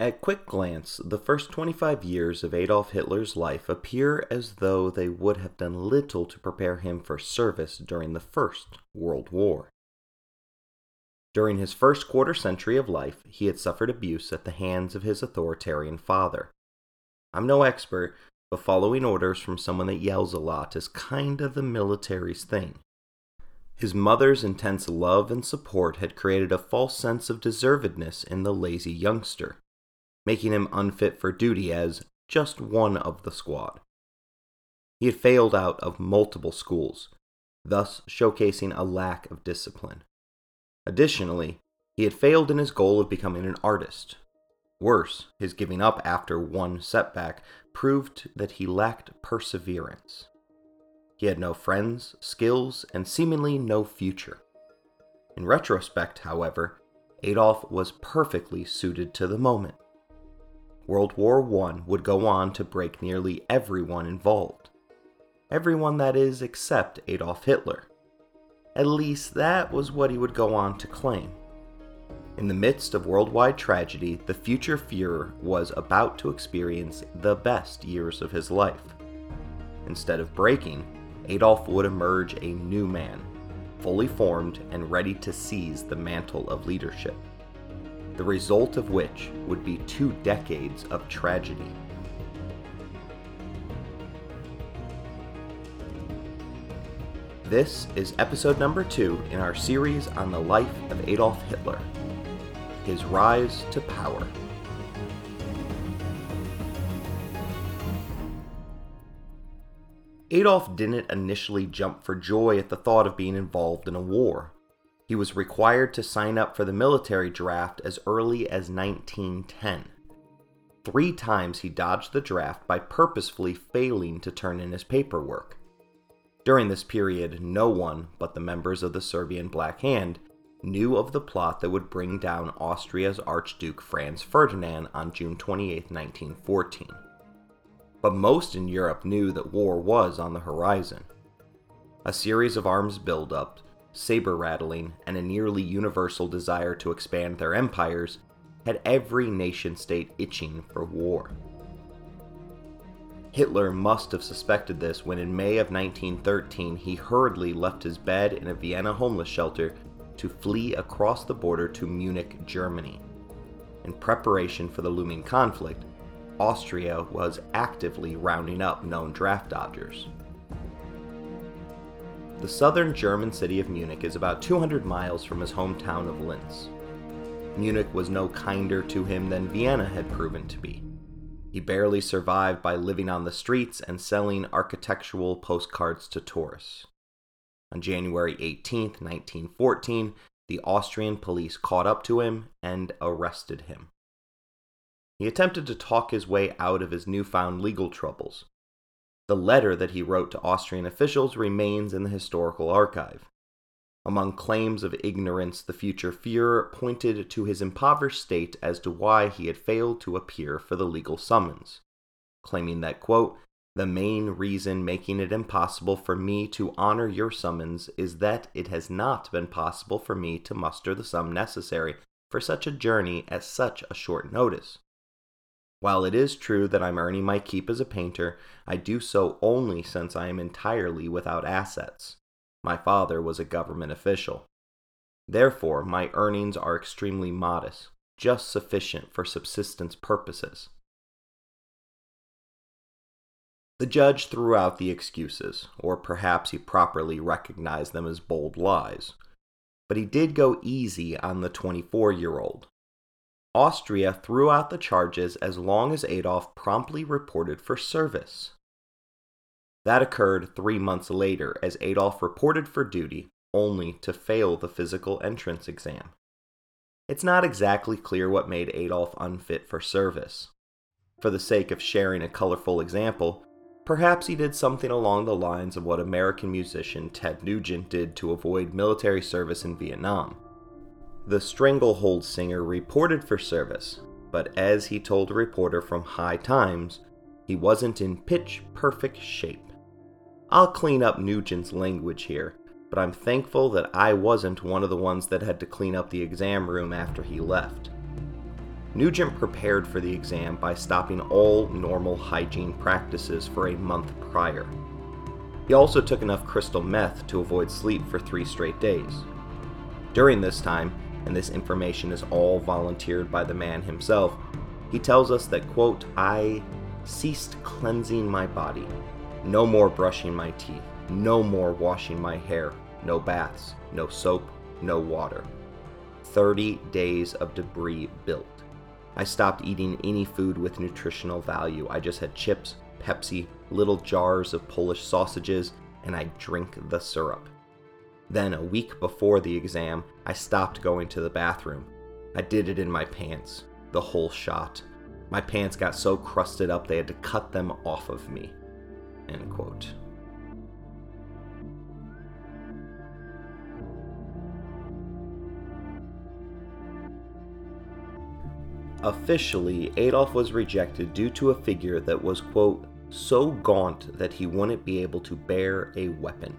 At quick glance, the first 25 years of Adolf Hitler's life appear as though they would have done little to prepare him for service during the First World War. During his first quarter century of life, he had suffered abuse at the hands of his authoritarian father. I'm no expert, but following orders from someone that yells a lot is kind of the military's thing. His mother's intense love and support had created a false sense of deservedness in the lazy youngster making him unfit for duty as just one of the squad. He had failed out of multiple schools, thus showcasing a lack of discipline. Additionally, he had failed in his goal of becoming an artist. Worse, his giving up after one setback proved that he lacked perseverance. He had no friends, skills, and seemingly no future. In retrospect, however, Adolf was perfectly suited to the moment. World War I would go on to break nearly everyone involved. Everyone, that is, except Adolf Hitler. At least that was what he would go on to claim. In the midst of worldwide tragedy, the future Fuhrer was about to experience the best years of his life. Instead of breaking, Adolf would emerge a new man, fully formed and ready to seize the mantle of leadership the result of which would be two decades of tragedy. This is episode number two in our series on the life of Adolf Hitler his rise to power. Adolf didn't initially jump for joy at the thought of being involved in a war. He was required to sign up for the military draft as early as 1910. Three times he dodged the draft by purposefully failing to turn in his paperwork. During this period, no one but the members of the Serbian Black Hand knew of the plot that would bring down Austria's Archduke Franz Ferdinand on June 28, 1914. But most in Europe knew that war was on the horizon. A series of arms buildups saber rattling, and a nearly universal desire to expand their empires had every nation state itching for war. Hitler must have suspected this when in May of 1913 he hurriedly left his bed in a Vienna homeless shelter to flee across the border to Munich, Germany. In preparation for the looming conflict, Austria was actively rounding up known draft dodgers. The southern German city of Munich is about 200 miles from his hometown of Linz. Munich was no kinder to him than Vienna had proven to be. He barely survived by living on the streets and selling architectural postcards to tourists. On January 18, 1914, the Austrian police caught up to him and arrested him. He attempted to talk his way out of his newfound legal troubles, the letter that he wrote to Austrian officials remains in the historical archive. Among claims of ignorance, the future Fuhrer pointed to his impoverished state as to why he had failed to appear for the legal summons, claiming that, quote, the main reason making it impossible for me to honor your summons is that it has not been possible for me to muster the sum necessary for such a journey at such a short notice. While it is true that I'm earning my keep as a painter, I do so only since I am entirely without assets. My father was a government official. Therefore, my earnings are extremely modest, just sufficient for subsistence purposes. The judge threw out the excuses, or perhaps he properly recognized them as bold lies. But he did go easy on the 24 year old, Austria threw out the charges as long as Adolf promptly reported for service. That occurred three months later as Adolf reported for duty only to fail the physical entrance exam. It's not exactly clear what made Adolf unfit for service. For the sake of sharing a colorful example, perhaps he did something along the lines of what American musician Ted Nugent did to avoid military service in Vietnam. The Stranglehold singer reported for service, but as he told a reporter from High Times, he wasn't in pitch perfect shape. I'll clean up Nugent's language here, but I'm thankful that I wasn't one of the ones that had to clean up the exam room after he left. Nugent prepared for the exam by stopping all normal hygiene practices for a month prior. He also took enough crystal meth to avoid sleep for three straight days. During this time, and this information is all volunteered by the man himself, he tells us that, quote, I ceased cleansing my body, no more brushing my teeth, no more washing my hair, no baths, no soap, no water. 30 days of debris built. I stopped eating any food with nutritional value. I just had chips, Pepsi, little jars of Polish sausages, and I drink the syrup. Then, a week before the exam, I stopped going to the bathroom. I did it in my pants, the whole shot. My pants got so crusted up they had to cut them off of me. End quote. Officially, Adolf was rejected due to a figure that was, quote, so gaunt that he wouldn't be able to bear a weapon.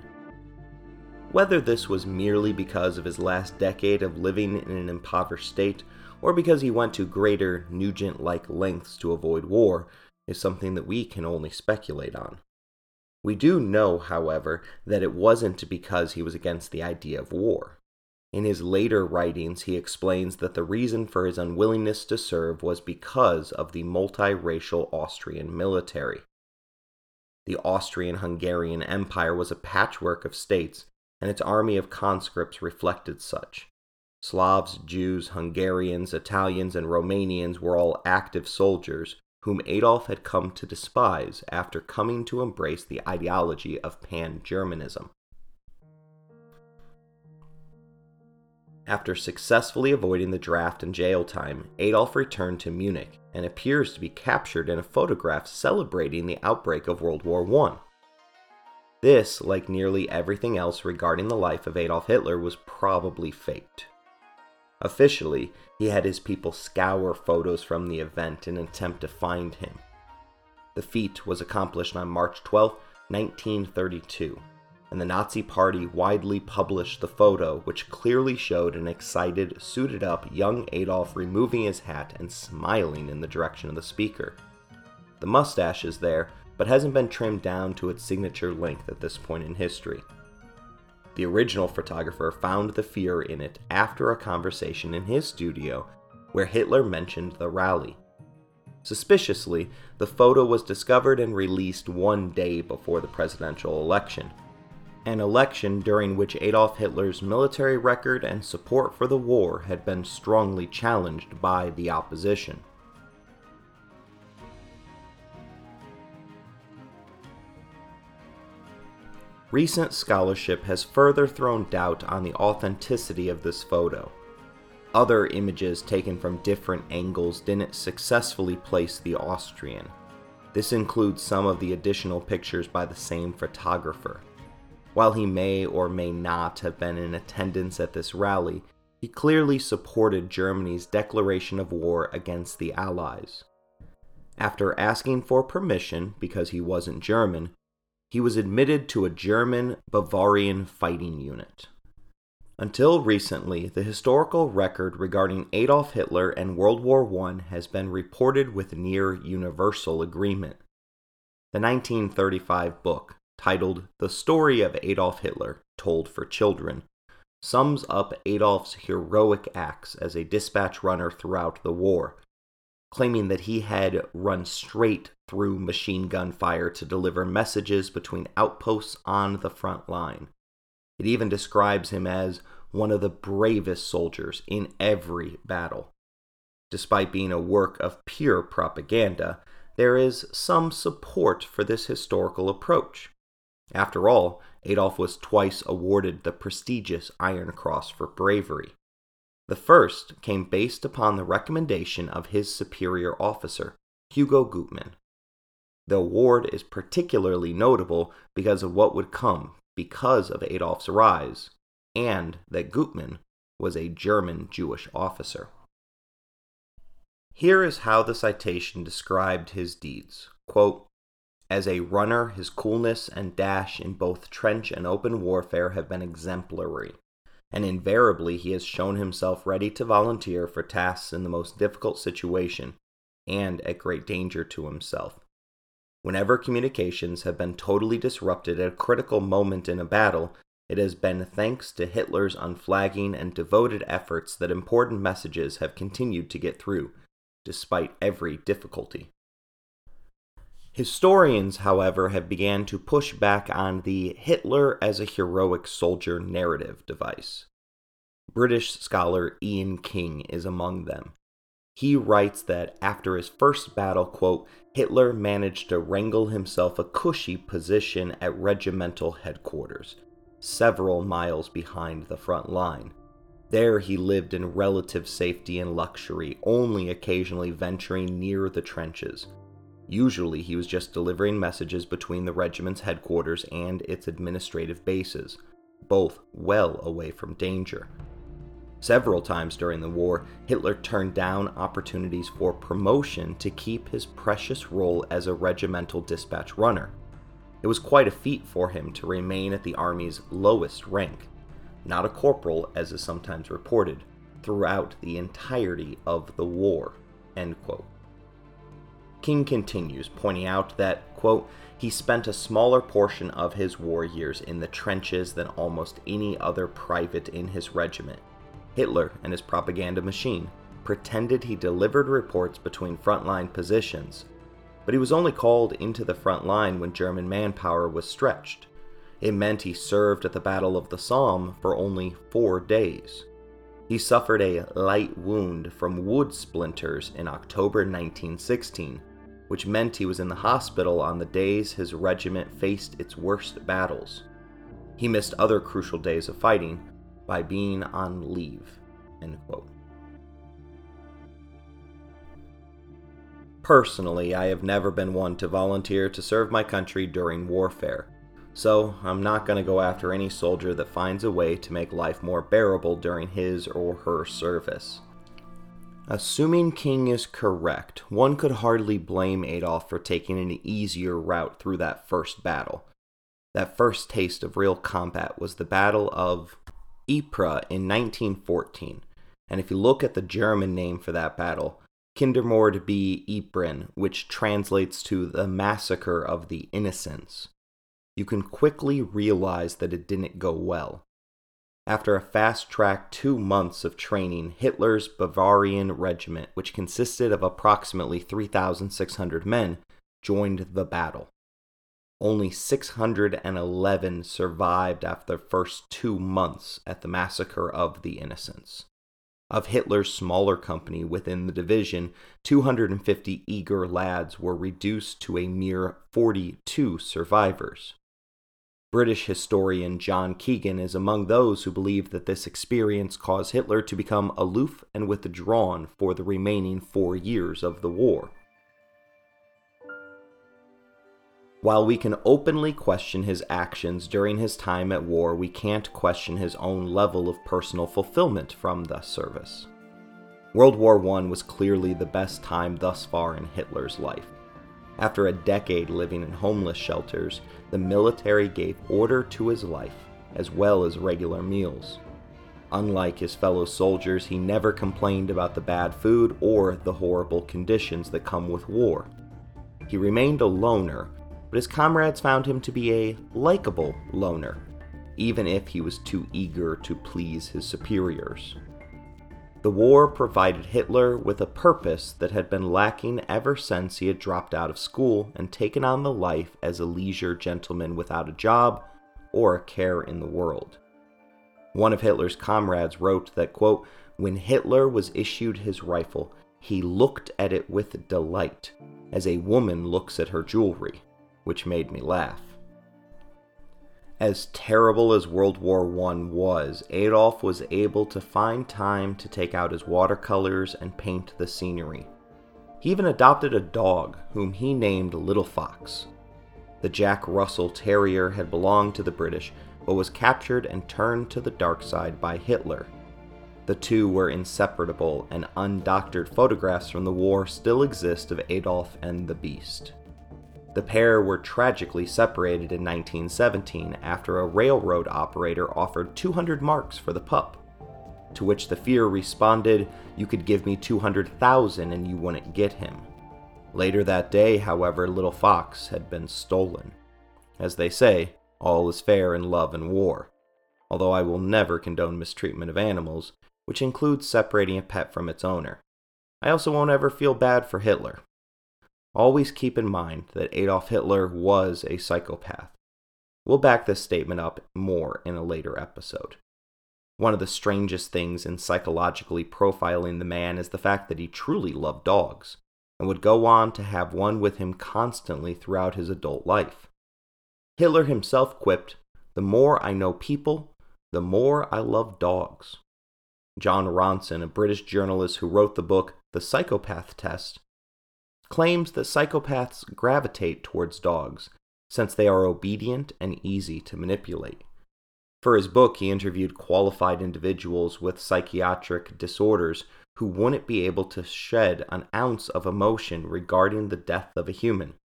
Whether this was merely because of his last decade of living in an impoverished state, or because he went to greater Nugent like lengths to avoid war, is something that we can only speculate on. We do know, however, that it wasn't because he was against the idea of war. In his later writings, he explains that the reason for his unwillingness to serve was because of the multiracial Austrian military. The Austrian Hungarian Empire was a patchwork of states, and its army of conscripts reflected such. Slavs, Jews, Hungarians, Italians, and Romanians were all active soldiers whom Adolf had come to despise after coming to embrace the ideology of pan Germanism. After successfully avoiding the draft and jail time, Adolf returned to Munich and appears to be captured in a photograph celebrating the outbreak of World War I. This, like nearly everything else regarding the life of Adolf Hitler, was probably faked. Officially, he had his people scour photos from the event in an attempt to find him. The feat was accomplished on March 12, 1932 and the Nazi Party widely published the photo, which clearly showed an excited, suited up young Adolf removing his hat and smiling in the direction of the speaker. The mustache is there, but hasn't been trimmed down to its signature length at this point in history. The original photographer found the Fuhrer in it after a conversation in his studio where Hitler mentioned the rally. Suspiciously, the photo was discovered and released one day before the presidential election an election during which Adolf Hitler's military record and support for the war had been strongly challenged by the opposition. Recent scholarship has further thrown doubt on the authenticity of this photo. Other images taken from different angles didn't successfully place the Austrian. This includes some of the additional pictures by the same photographer. While he may or may not have been in attendance at this rally, he clearly supported Germany's declaration of war against the Allies. After asking for permission because he wasn't German, he was admitted to a German Bavarian fighting unit. Until recently, the historical record regarding Adolf Hitler and World War I has been reported with near universal agreement. The 1935 book, titled The Story of Adolf Hitler, Told for Children, sums up Adolf's heroic acts as a dispatch runner throughout the war, claiming that he had run straight through machine gun fire to deliver messages between outposts on the front line. It even describes him as one of the bravest soldiers in every battle. Despite being a work of pure propaganda, there is some support for this historical approach. After all, Adolf was twice awarded the prestigious Iron Cross for bravery. The first came based upon the recommendation of his superior officer, Hugo Gutmann. The award is particularly notable because of what would come because of Adolf's rise, and that Gutmann was a German Jewish officer. Here is how the citation described his deeds. Quote, as a runner, his coolness and dash in both trench and open warfare have been exemplary. And invariably he has shown himself ready to volunteer for tasks in the most difficult situation and at great danger to himself. Whenever communications have been totally disrupted at a critical moment in a battle, it has been thanks to Hitler's unflagging and devoted efforts that important messages have continued to get through, despite every difficulty. Historians, however, have began to push back on the Hitler as a heroic soldier narrative device. British scholar Ian King is among them. He writes that after his first battle, quote, Hitler managed to wrangle himself a cushy position at regimental headquarters, several miles behind the front line. There he lived in relative safety and luxury, only occasionally venturing near the trenches. Usually, he was just delivering messages between the regiment's headquarters and its administrative bases, both well away from danger. Several times during the war, Hitler turned down opportunities for promotion to keep his precious role as a regimental dispatch runner. It was quite a feat for him to remain at the Army's lowest rank, not a corporal as is sometimes reported, throughout the entirety of the war. King continues, pointing out that, quote, he spent a smaller portion of his war years in the trenches than almost any other private in his regiment. Hitler and his propaganda machine pretended he delivered reports between frontline positions, but he was only called into the front line when German manpower was stretched. It meant he served at the Battle of the Somme for only four days. He suffered a light wound from wood splinters in October 1916 which meant he was in the hospital on the days his regiment faced its worst battles. He missed other crucial days of fighting by being on leave. Personally, I have never been one to volunteer to serve my country during warfare, so I'm not going to go after any soldier that finds a way to make life more bearable during his or her service. Assuming King is correct, one could hardly blame Adolf for taking an easier route through that first battle. That first taste of real combat was the Battle of Ypres in 1914, and if you look at the German name for that battle, Kindermord bei Ypres, which translates to the Massacre of the Innocents, you can quickly realize that it didn't go well. After a fast track two months of training, Hitler's Bavarian regiment, which consisted of approximately 3,600 men, joined the battle. Only 611 survived after the first two months at the massacre of the Innocents. Of Hitler's smaller company within the division, 250 eager lads were reduced to a mere 42 survivors. British historian John Keegan is among those who believe that this experience caused Hitler to become aloof and withdrawn for the remaining four years of the war. While we can openly question his actions during his time at war, we can't question his own level of personal fulfillment from the service. World War I was clearly the best time thus far in Hitler's life. After a decade living in homeless shelters, the military gave order to his life, as well as regular meals. Unlike his fellow soldiers, he never complained about the bad food or the horrible conditions that come with war. He remained a loner, but his comrades found him to be a likable loner, even if he was too eager to please his superiors. The war provided Hitler with a purpose that had been lacking ever since he had dropped out of school and taken on the life as a leisure gentleman without a job or a care in the world. One of Hitler's comrades wrote that, quote, when Hitler was issued his rifle, he looked at it with delight, as a woman looks at her jewelry, which made me laugh. As terrible as World War I was, Adolf was able to find time to take out his watercolors and paint the scenery. He even adopted a dog, whom he named Little Fox. The Jack Russell Terrier had belonged to the British, but was captured and turned to the dark side by Hitler. The two were inseparable, and undoctored photographs from the war still exist of Adolf and the Beast. The pair were tragically separated in 1917 after a railroad operator offered 200 marks for the pup. To which the Fuhrer responded, You could give me 200,000 and you wouldn't get him. Later that day, however, little Fox had been stolen. As they say, all is fair in love and war. Although I will never condone mistreatment of animals, which includes separating a pet from its owner. I also won't ever feel bad for Hitler. Always keep in mind that Adolf Hitler was a psychopath. We'll back this statement up more in a later episode. One of the strangest things in psychologically profiling the man is the fact that he truly loved dogs and would go on to have one with him constantly throughout his adult life. Hitler himself quipped, The more I know people, the more I love dogs. Jon Ronson, a British journalist who wrote the book The Psychopath Test, claims that psychopaths gravitate towards dogs since they are obedient and easy to manipulate. For his book, he interviewed qualified individuals with psychiatric disorders who wouldn't be able to shed an ounce of emotion regarding the death of a human,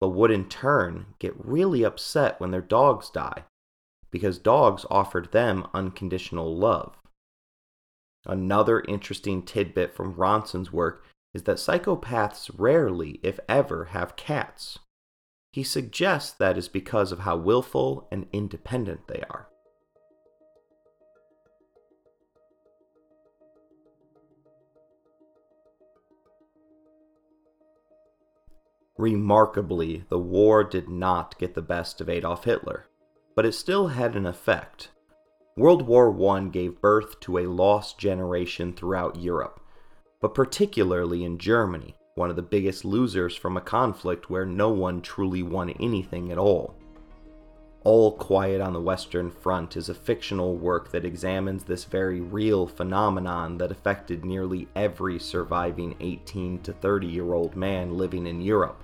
but would in turn get really upset when their dogs die, because dogs offered them unconditional love. Another interesting tidbit from Ronson's work is that psychopaths rarely, if ever, have cats. He suggests that is because of how willful and independent they are. Remarkably, the war did not get the best of Adolf Hitler, but it still had an effect. World War I gave birth to a lost generation throughout Europe, but particularly in Germany, one of the biggest losers from a conflict where no one truly won anything at all. All Quiet on the Western Front is a fictional work that examines this very real phenomenon that affected nearly every surviving 18 to 30 year old man living in Europe.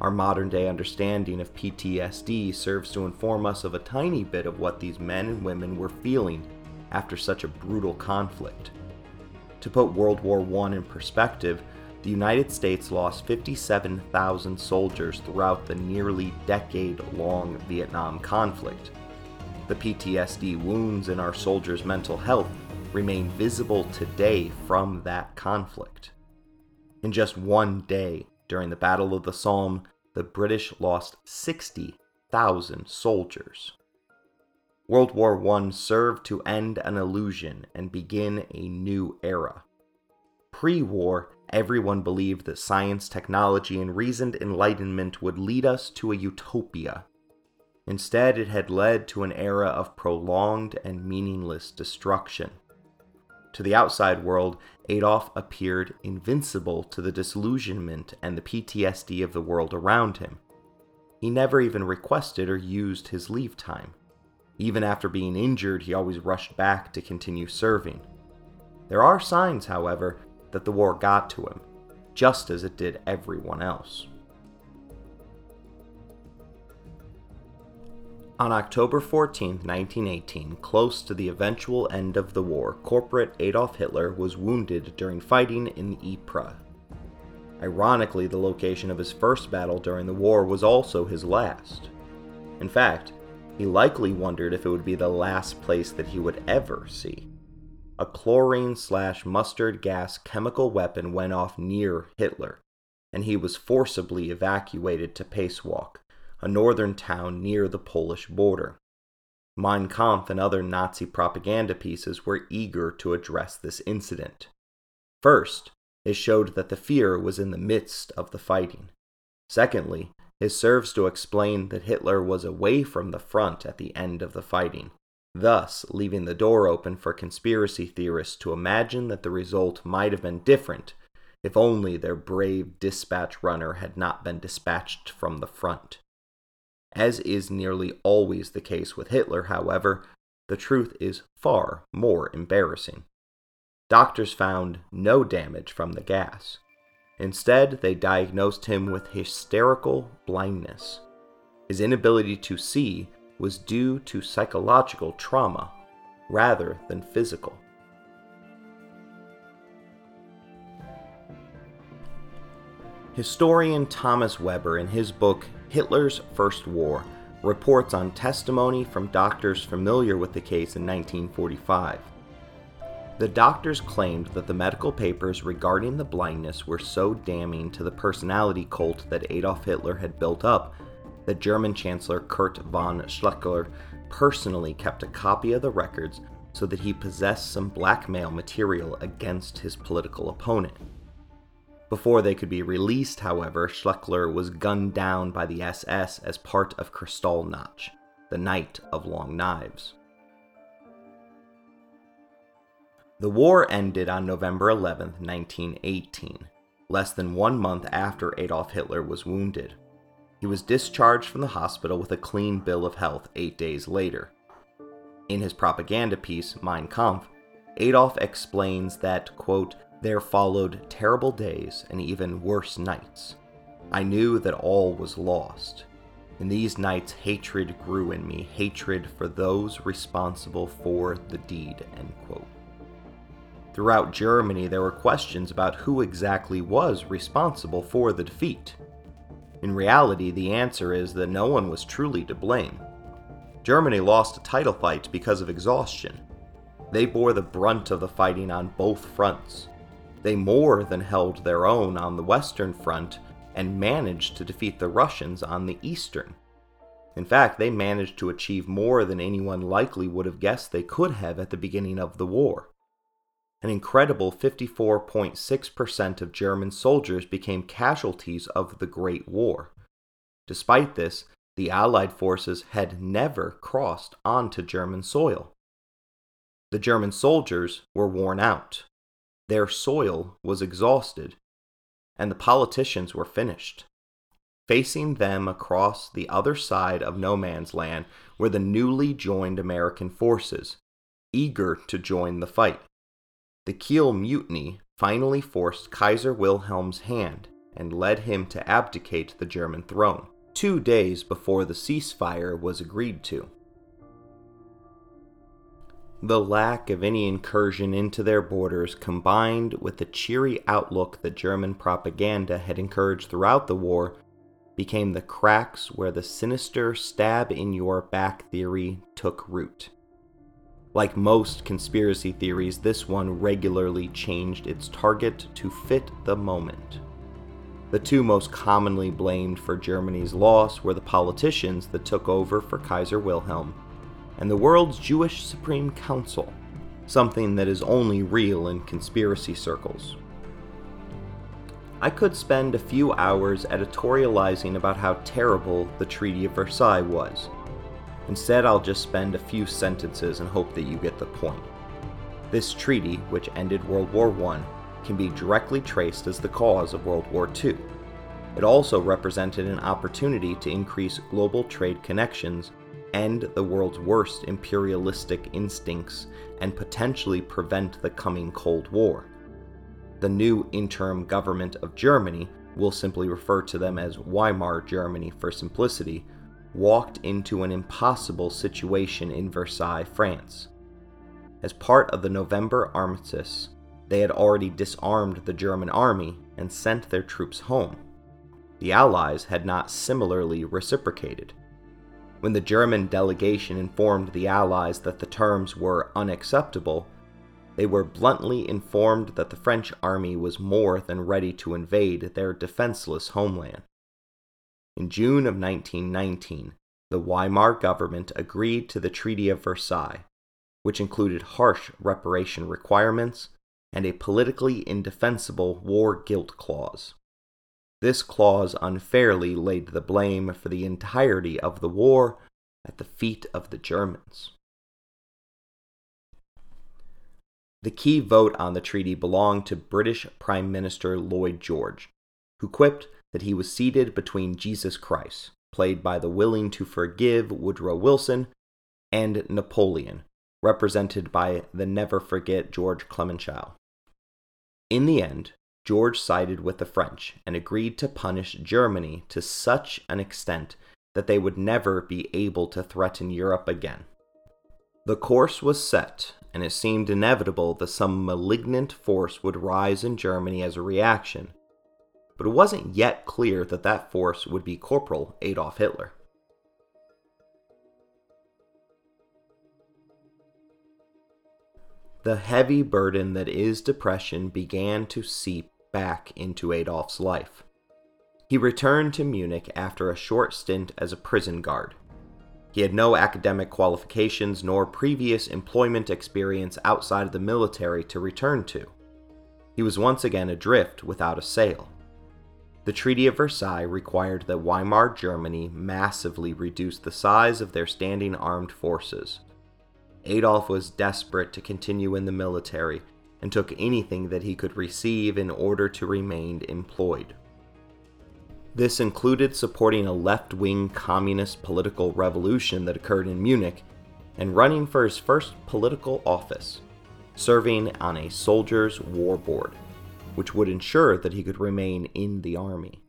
Our modern day understanding of PTSD serves to inform us of a tiny bit of what these men and women were feeling after such a brutal conflict. To put World War I in perspective, the United States lost 57,000 soldiers throughout the nearly decade long Vietnam conflict. The PTSD wounds in our soldiers' mental health remain visible today from that conflict. In just one day, during the Battle of the Somme, the British lost 60,000 soldiers. World War I served to end an illusion and begin a new era. Pre war, everyone believed that science, technology, and reasoned enlightenment would lead us to a utopia. Instead, it had led to an era of prolonged and meaningless destruction. To the outside world, Adolf appeared invincible to the disillusionment and the PTSD of the world around him. He never even requested or used his leave time. Even after being injured, he always rushed back to continue serving. There are signs, however, that the war got to him, just as it did everyone else. On October 14, 1918, close to the eventual end of the war, Corporal Adolf Hitler was wounded during fighting in the Ypres. Ironically, the location of his first battle during the war was also his last. In fact, he likely wondered if it would be the last place that he would ever see. A chlorine slash mustard gas chemical weapon went off near Hitler, and he was forcibly evacuated to Pasewalk, a northern town near the Polish border. Mein Kampf and other Nazi propaganda pieces were eager to address this incident. First, it showed that the Fuhrer was in the midst of the fighting. Secondly, it serves to explain that Hitler was away from the front at the end of the fighting, thus leaving the door open for conspiracy theorists to imagine that the result might have been different if only their brave dispatch runner had not been dispatched from the front. As is nearly always the case with Hitler, however, the truth is far more embarrassing. Doctors found no damage from the gas. Instead, they diagnosed him with hysterical blindness. His inability to see was due to psychological trauma rather than physical. Historian Thomas Weber, in his book Hitler's First War, reports on testimony from doctors familiar with the case in 1945. The doctors claimed that the medical papers regarding the blindness were so damning to the personality cult that Adolf Hitler had built up that German Chancellor Kurt von Schleicher personally kept a copy of the records so that he possessed some blackmail material against his political opponent. Before they could be released, however, Schleicher was gunned down by the SS as part of Kristallnacht, the Night of Long Knives. The war ended on November 11, 1918, less than one month after Adolf Hitler was wounded. He was discharged from the hospital with a clean bill of health eight days later. In his propaganda piece, Mein Kampf, Adolf explains that, quote, there followed terrible days and even worse nights. I knew that all was lost. In these nights, hatred grew in me, hatred for those responsible for the deed. Throughout Germany, there were questions about who exactly was responsible for the defeat. In reality, the answer is that no one was truly to blame. Germany lost a title fight because of exhaustion. They bore the brunt of the fighting on both fronts they more than held their own on the Western Front and managed to defeat the Russians on the Eastern. In fact, they managed to achieve more than anyone likely would have guessed they could have at the beginning of the war. An incredible 54.6% of German soldiers became casualties of the Great War. Despite this, the Allied forces had never crossed onto German soil. The German soldiers were worn out. Their soil was exhausted, and the politicians were finished. Facing them across the other side of no man's land were the newly joined American forces, eager to join the fight. The Kiel Mutiny finally forced Kaiser Wilhelm's hand and led him to abdicate the German throne, two days before the ceasefire was agreed to. The lack of any incursion into their borders, combined with the cheery outlook that German propaganda had encouraged throughout the war, became the cracks where the sinister stab in your back theory took root. Like most conspiracy theories, this one regularly changed its target to fit the moment. The two most commonly blamed for Germany's loss were the politicians that took over for Kaiser Wilhelm and the world's Jewish Supreme Council, something that is only real in conspiracy circles. I could spend a few hours editorializing about how terrible the Treaty of Versailles was. Instead, I'll just spend a few sentences and hope that you get the point. This treaty, which ended World War I, can be directly traced as the cause of World War II. It also represented an opportunity to increase global trade connections end the world's worst imperialistic instincts and potentially prevent the coming Cold War. The new interim government of Germany, we'll simply refer to them as Weimar Germany for simplicity, walked into an impossible situation in Versailles, France. As part of the November armistice, they had already disarmed the German army and sent their troops home. The Allies had not similarly reciprocated. When the German delegation informed the Allies that the terms were unacceptable, they were bluntly informed that the French army was more than ready to invade their defenseless homeland. In June of 1919, the Weimar government agreed to the Treaty of Versailles, which included harsh reparation requirements and a politically indefensible war guilt clause. This clause unfairly laid the blame for the entirety of the war at the feet of the Germans. The key vote on the treaty belonged to British Prime Minister Lloyd George, who quipped that he was seated between Jesus Christ, played by the willing to forgive Woodrow Wilson, and Napoleon, represented by the never forget George Clemenceau. In the end, George sided with the French and agreed to punish Germany to such an extent that they would never be able to threaten Europe again. The course was set, and it seemed inevitable that some malignant force would rise in Germany as a reaction. But it wasn't yet clear that that force would be Corporal Adolf Hitler. The heavy burden that is depression began to seep back into Adolf's life. He returned to Munich after a short stint as a prison guard. He had no academic qualifications nor previous employment experience outside of the military to return to. He was once again adrift without a sail. The Treaty of Versailles required that Weimar Germany massively reduce the size of their standing armed forces. Adolf was desperate to continue in the military and took anything that he could receive in order to remain employed. This included supporting a left wing communist political revolution that occurred in Munich and running for his first political office, serving on a soldiers' war board, which would ensure that he could remain in the army.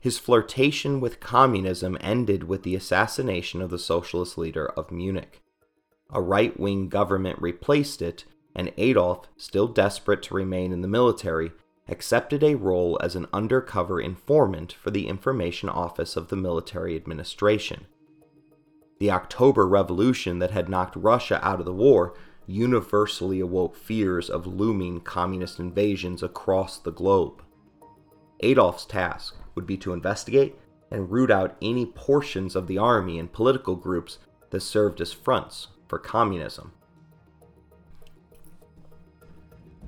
His flirtation with communism ended with the assassination of the socialist leader of Munich. A right wing government replaced it, and Adolf, still desperate to remain in the military, accepted a role as an undercover informant for the Information Office of the Military Administration. The October Revolution that had knocked Russia out of the war universally awoke fears of looming communist invasions across the globe. Adolf's task would be to investigate and root out any portions of the army and political groups that served as fronts for communism.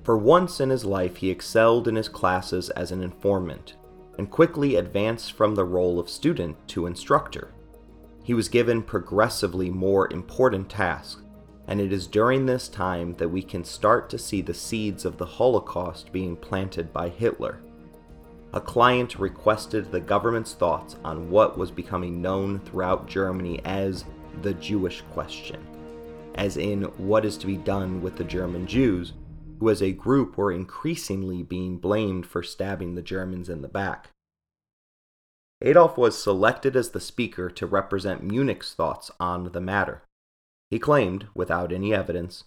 For once in his life, he excelled in his classes as an informant and quickly advanced from the role of student to instructor. He was given progressively more important tasks, and it is during this time that we can start to see the seeds of the Holocaust being planted by Hitler. A client requested the government's thoughts on what was becoming known throughout Germany as the Jewish question, as in what is to be done with the German Jews who as a group were increasingly being blamed for stabbing the Germans in the back. Adolf was selected as the speaker to represent Munich's thoughts on the matter. He claimed, without any evidence,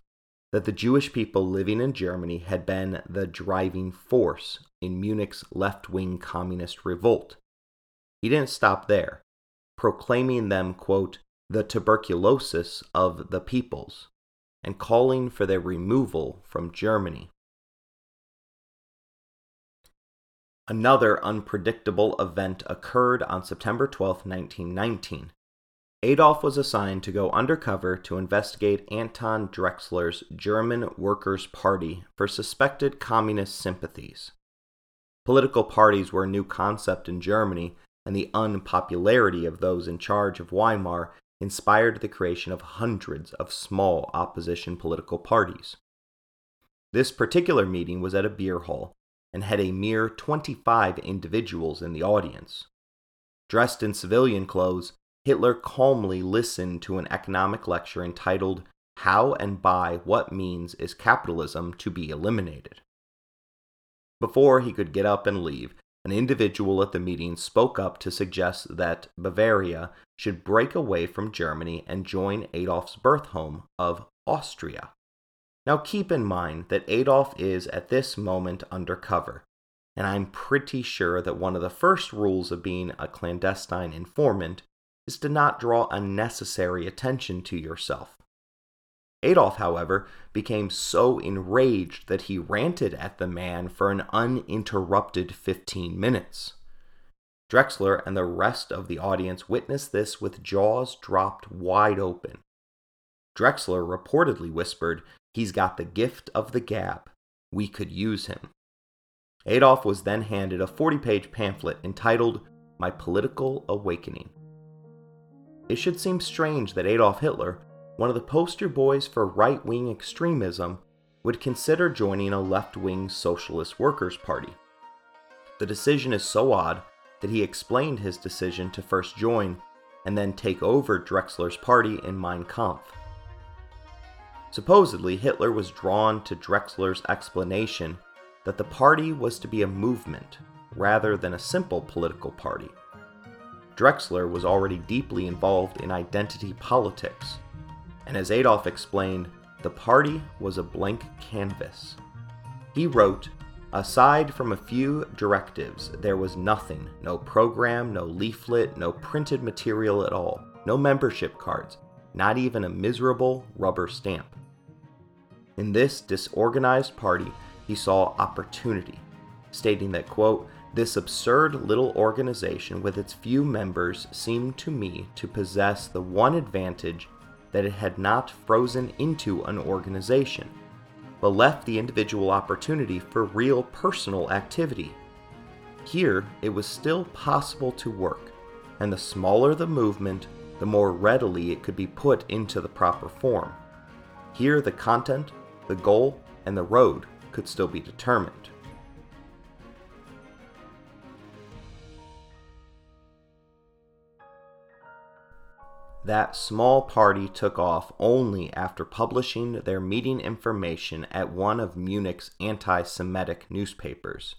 that the Jewish people living in Germany had been the driving force in Munich's left wing communist revolt. He didn't stop there, proclaiming them, quote, the tuberculosis of the peoples, and calling for their removal from Germany. Another unpredictable event occurred on September 12, 1919. Adolf was assigned to go undercover to investigate Anton Drexler's German Workers' Party for suspected communist sympathies. Political parties were a new concept in Germany, and the unpopularity of those in charge of Weimar inspired the creation of hundreds of small opposition political parties. This particular meeting was at a beer hall and had a mere 25 individuals in the audience. Dressed in civilian clothes, Hitler calmly listened to an economic lecture entitled How and by What Means is Capitalism to be Eliminated? Before he could get up and leave, an individual at the meeting spoke up to suggest that Bavaria should break away from Germany and join Adolf's birth home of Austria. Now keep in mind that Adolf is at this moment undercover, and I'm pretty sure that one of the first rules of being a clandestine informant is to not draw unnecessary attention to yourself. Adolf, however, became so enraged that he ranted at the man for an uninterrupted 15 minutes. Drexler and the rest of the audience witnessed this with jaws dropped wide open. Drexler reportedly whispered, He's got the gift of the gab. We could use him. Adolf was then handed a 40 page pamphlet entitled My Political Awakening. It should seem strange that Adolf Hitler, one of the poster boys for right wing extremism, would consider joining a left wing socialist workers' party. The decision is so odd that he explained his decision to first join and then take over Drexler's party in Mein Kampf. Supposedly, Hitler was drawn to Drexler's explanation that the party was to be a movement rather than a simple political party. Drexler was already deeply involved in identity politics, and as Adolf explained, the party was a blank canvas. He wrote, Aside from a few directives, there was nothing no program, no leaflet, no printed material at all, no membership cards, not even a miserable rubber stamp. In this disorganized party, he saw opportunity, stating that, quote, this absurd little organization with its few members seemed to me to possess the one advantage that it had not frozen into an organization but left the individual opportunity for real personal activity. Here, it was still possible to work, and the smaller the movement, the more readily it could be put into the proper form. Here, the content, the goal, and the road could still be determined. That small party took off only after publishing their meeting information at one of Munich's anti Semitic newspapers.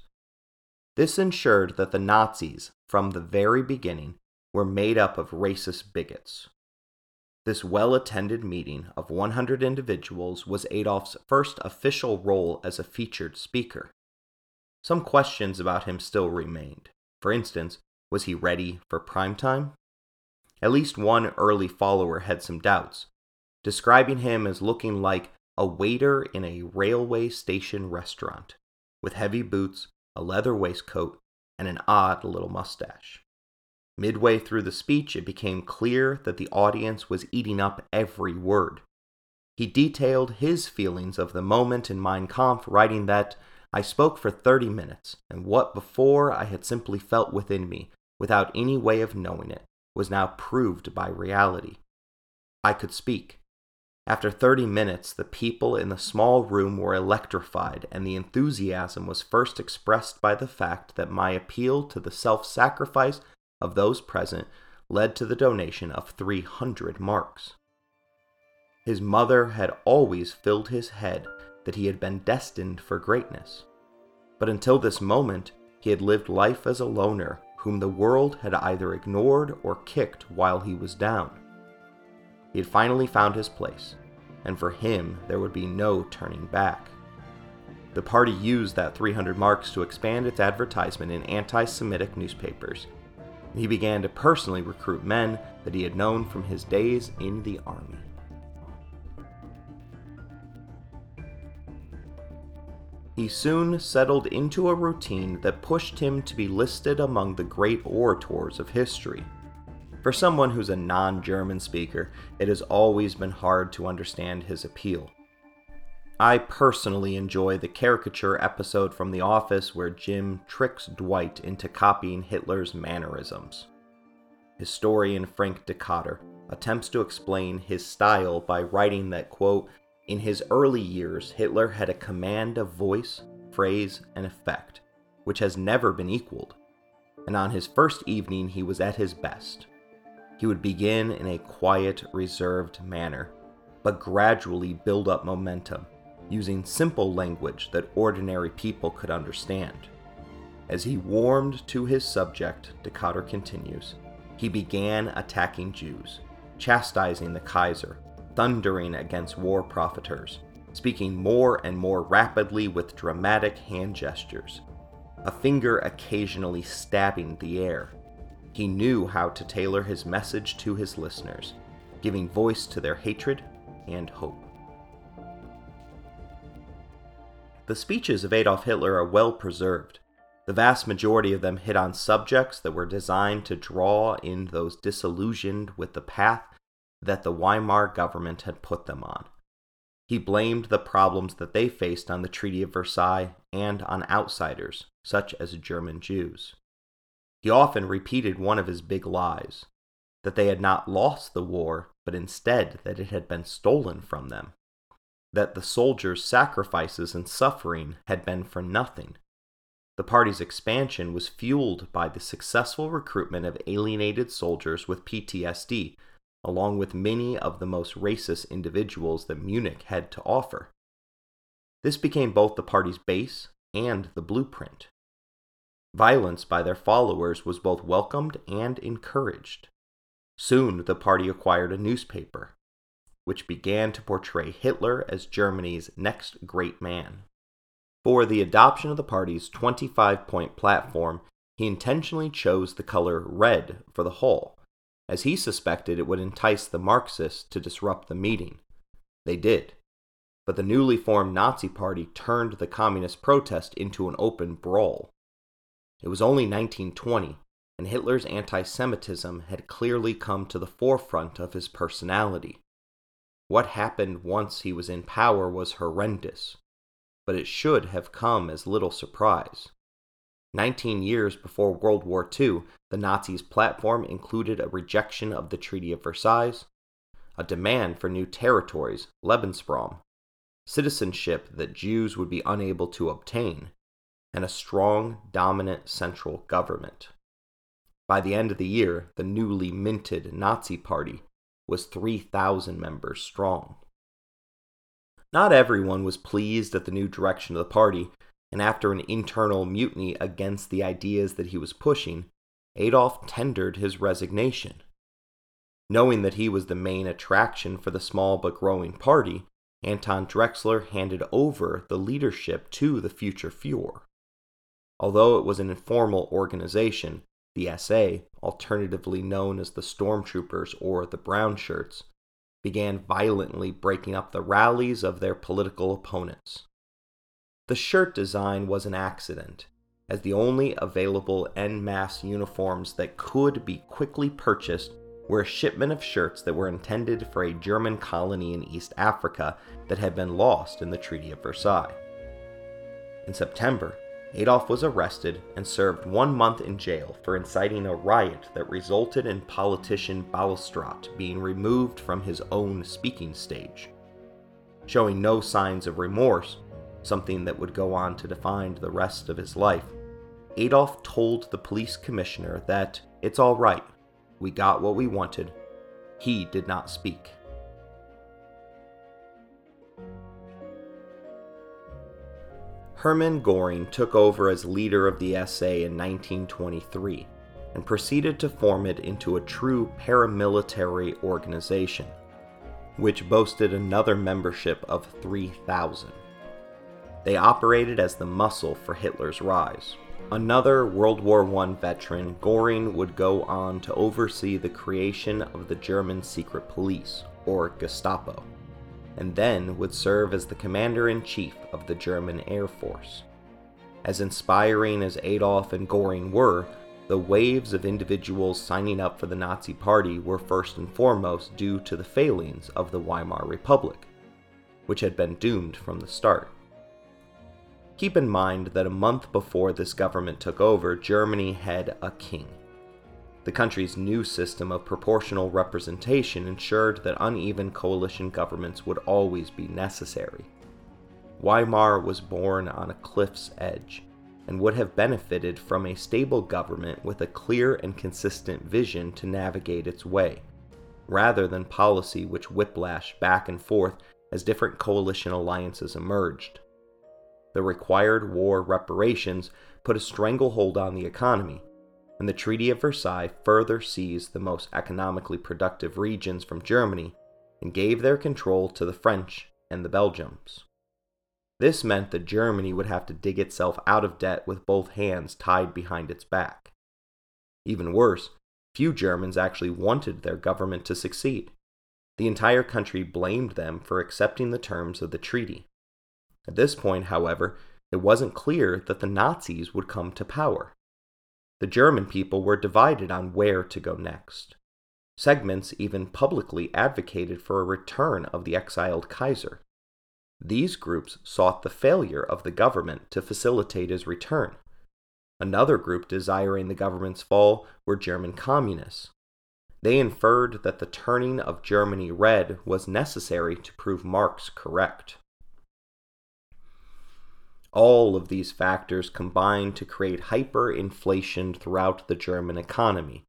This ensured that the Nazis, from the very beginning, were made up of racist bigots. This well attended meeting of 100 individuals was Adolf's first official role as a featured speaker. Some questions about him still remained. For instance, was he ready for prime time? At least one early follower had some doubts, describing him as looking like a waiter in a railway station restaurant, with heavy boots, a leather waistcoat, and an odd little mustache. Midway through the speech, it became clear that the audience was eating up every word. He detailed his feelings of the moment in Mein Kampf, writing that I spoke for 30 minutes, and what before I had simply felt within me, without any way of knowing it, was now proved by reality. I could speak. After 30 minutes, the people in the small room were electrified, and the enthusiasm was first expressed by the fact that my appeal to the self sacrifice of those present led to the donation of 300 marks. His mother had always filled his head that he had been destined for greatness. But until this moment, he had lived life as a loner whom the world had either ignored or kicked while he was down. He had finally found his place, and for him there would be no turning back. The party used that 300 marks to expand its advertisement in anti Semitic newspapers. He began to personally recruit men that he had known from his days in the army. He soon settled into a routine that pushed him to be listed among the great orators of history. For someone who's a non German speaker, it has always been hard to understand his appeal. I personally enjoy the caricature episode from The Office where Jim tricks Dwight into copying Hitler's mannerisms. Historian Frank Decatur attempts to explain his style by writing that, quote, in his early years, Hitler had a command of voice, phrase, and effect, which has never been equaled. And on his first evening, he was at his best. He would begin in a quiet, reserved manner, but gradually build up momentum, using simple language that ordinary people could understand. As he warmed to his subject, Decatur continues, he began attacking Jews, chastising the Kaiser, thundering against war profiteers, speaking more and more rapidly with dramatic hand gestures, a finger occasionally stabbing the air. He knew how to tailor his message to his listeners, giving voice to their hatred and hope. The speeches of Adolf Hitler are well preserved. The vast majority of them hit on subjects that were designed to draw in those disillusioned with the path that the Weimar government had put them on. He blamed the problems that they faced on the Treaty of Versailles and on outsiders, such as German Jews. He often repeated one of his big lies that they had not lost the war, but instead that it had been stolen from them, that the soldiers' sacrifices and suffering had been for nothing. The party's expansion was fueled by the successful recruitment of alienated soldiers with PTSD along with many of the most racist individuals that Munich had to offer. This became both the party's base and the blueprint. Violence by their followers was both welcomed and encouraged. Soon the party acquired a newspaper, which began to portray Hitler as Germany's next great man. For the adoption of the party's 25 point platform, he intentionally chose the color red for the hull, as he suspected it would entice the Marxists to disrupt the meeting. They did. But the newly formed Nazi Party turned the communist protest into an open brawl. It was only 1920, and Hitler's anti Semitism had clearly come to the forefront of his personality. What happened once he was in power was horrendous, but it should have come as little surprise. Nineteen years before World War II, the Nazis' platform included a rejection of the Treaty of Versailles, a demand for new territories, Lebensraum, citizenship that Jews would be unable to obtain, and a strong, dominant central government. By the end of the year, the newly minted Nazi Party was 3,000 members strong. Not everyone was pleased at the new direction of the party, and after an internal mutiny against the ideas that he was pushing, Adolf tendered his resignation. Knowing that he was the main attraction for the small but growing party, Anton Drexler handed over the leadership to the future Fuhrer. Although it was an informal organization, the SA, alternatively known as the Stormtroopers or the Brown Shirts, began violently breaking up the rallies of their political opponents. The shirt design was an accident, as the only available en masse uniforms that could be quickly purchased were a shipment of shirts that were intended for a German colony in East Africa that had been lost in the Treaty of Versailles. In September, Adolf was arrested and served one month in jail for inciting a riot that resulted in politician Ballerstedt being removed from his own speaking stage. Showing no signs of remorse, something that would go on to define the rest of his life, Adolf told the police commissioner that it's all right, we got what we wanted. He did not speak. Hermann Goring took over as leader of the SA in 1923 and proceeded to form it into a true paramilitary organization, which boasted another membership of 3,000. They operated as the muscle for Hitler's rise. Another World War I veteran, Goring would go on to oversee the creation of the German secret police, or Gestapo and then would serve as the commander in chief of the German Air Force. As inspiring as Adolf and Goring were, the waves of individuals signing up for the Nazi Party were first and foremost due to the failings of the Weimar Republic, which had been doomed from the start. Keep in mind that a month before this government took over, Germany had a king, the country's new system of proportional representation ensured that uneven coalition governments would always be necessary. Weimar was born on a cliff's edge and would have benefited from a stable government with a clear and consistent vision to navigate its way, rather than policy which whiplashed back and forth as different coalition alliances emerged. The required war reparations put a stranglehold on the economy, and the Treaty of Versailles further seized the most economically productive regions from Germany and gave their control to the French and the Belgians. This meant that Germany would have to dig itself out of debt with both hands tied behind its back. Even worse, few Germans actually wanted their government to succeed. The entire country blamed them for accepting the terms of the treaty. At this point, however, it wasn't clear that the Nazis would come to power. The German people were divided on where to go next. Segments even publicly advocated for a return of the exiled Kaiser. These groups sought the failure of the government to facilitate his return. Another group desiring the government's fall were German communists. They inferred that the turning of Germany red was necessary to prove Marx correct. All of these factors combined to create hyperinflation throughout the German economy.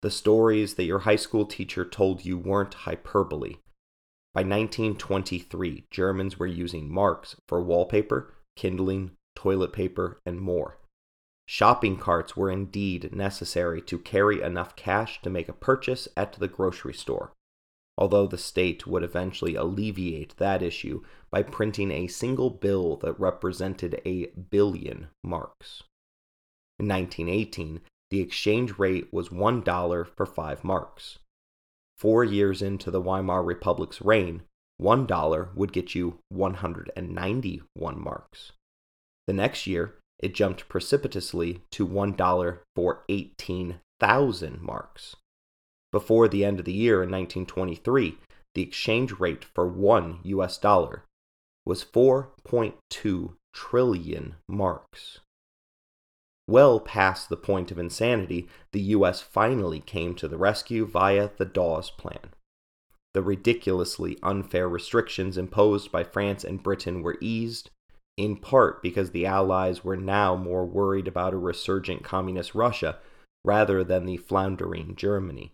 The stories that your high school teacher told you weren't hyperbole. By 1923, Germans were using marks for wallpaper, kindling, toilet paper, and more. Shopping carts were indeed necessary to carry enough cash to make a purchase at the grocery store, although the state would eventually alleviate that issue by printing a single bill that represented a billion marks. In 1918, the exchange rate was $1 for 5 marks. Four years into the Weimar Republic's reign, $1 would get you 191 marks. The next year, it jumped precipitously to $1 for 18,000 marks. Before the end of the year in 1923, the exchange rate for one US dollar was 4.2 trillion marks. Well past the point of insanity, the US finally came to the rescue via the Dawes Plan. The ridiculously unfair restrictions imposed by France and Britain were eased, in part because the Allies were now more worried about a resurgent communist Russia rather than the floundering Germany.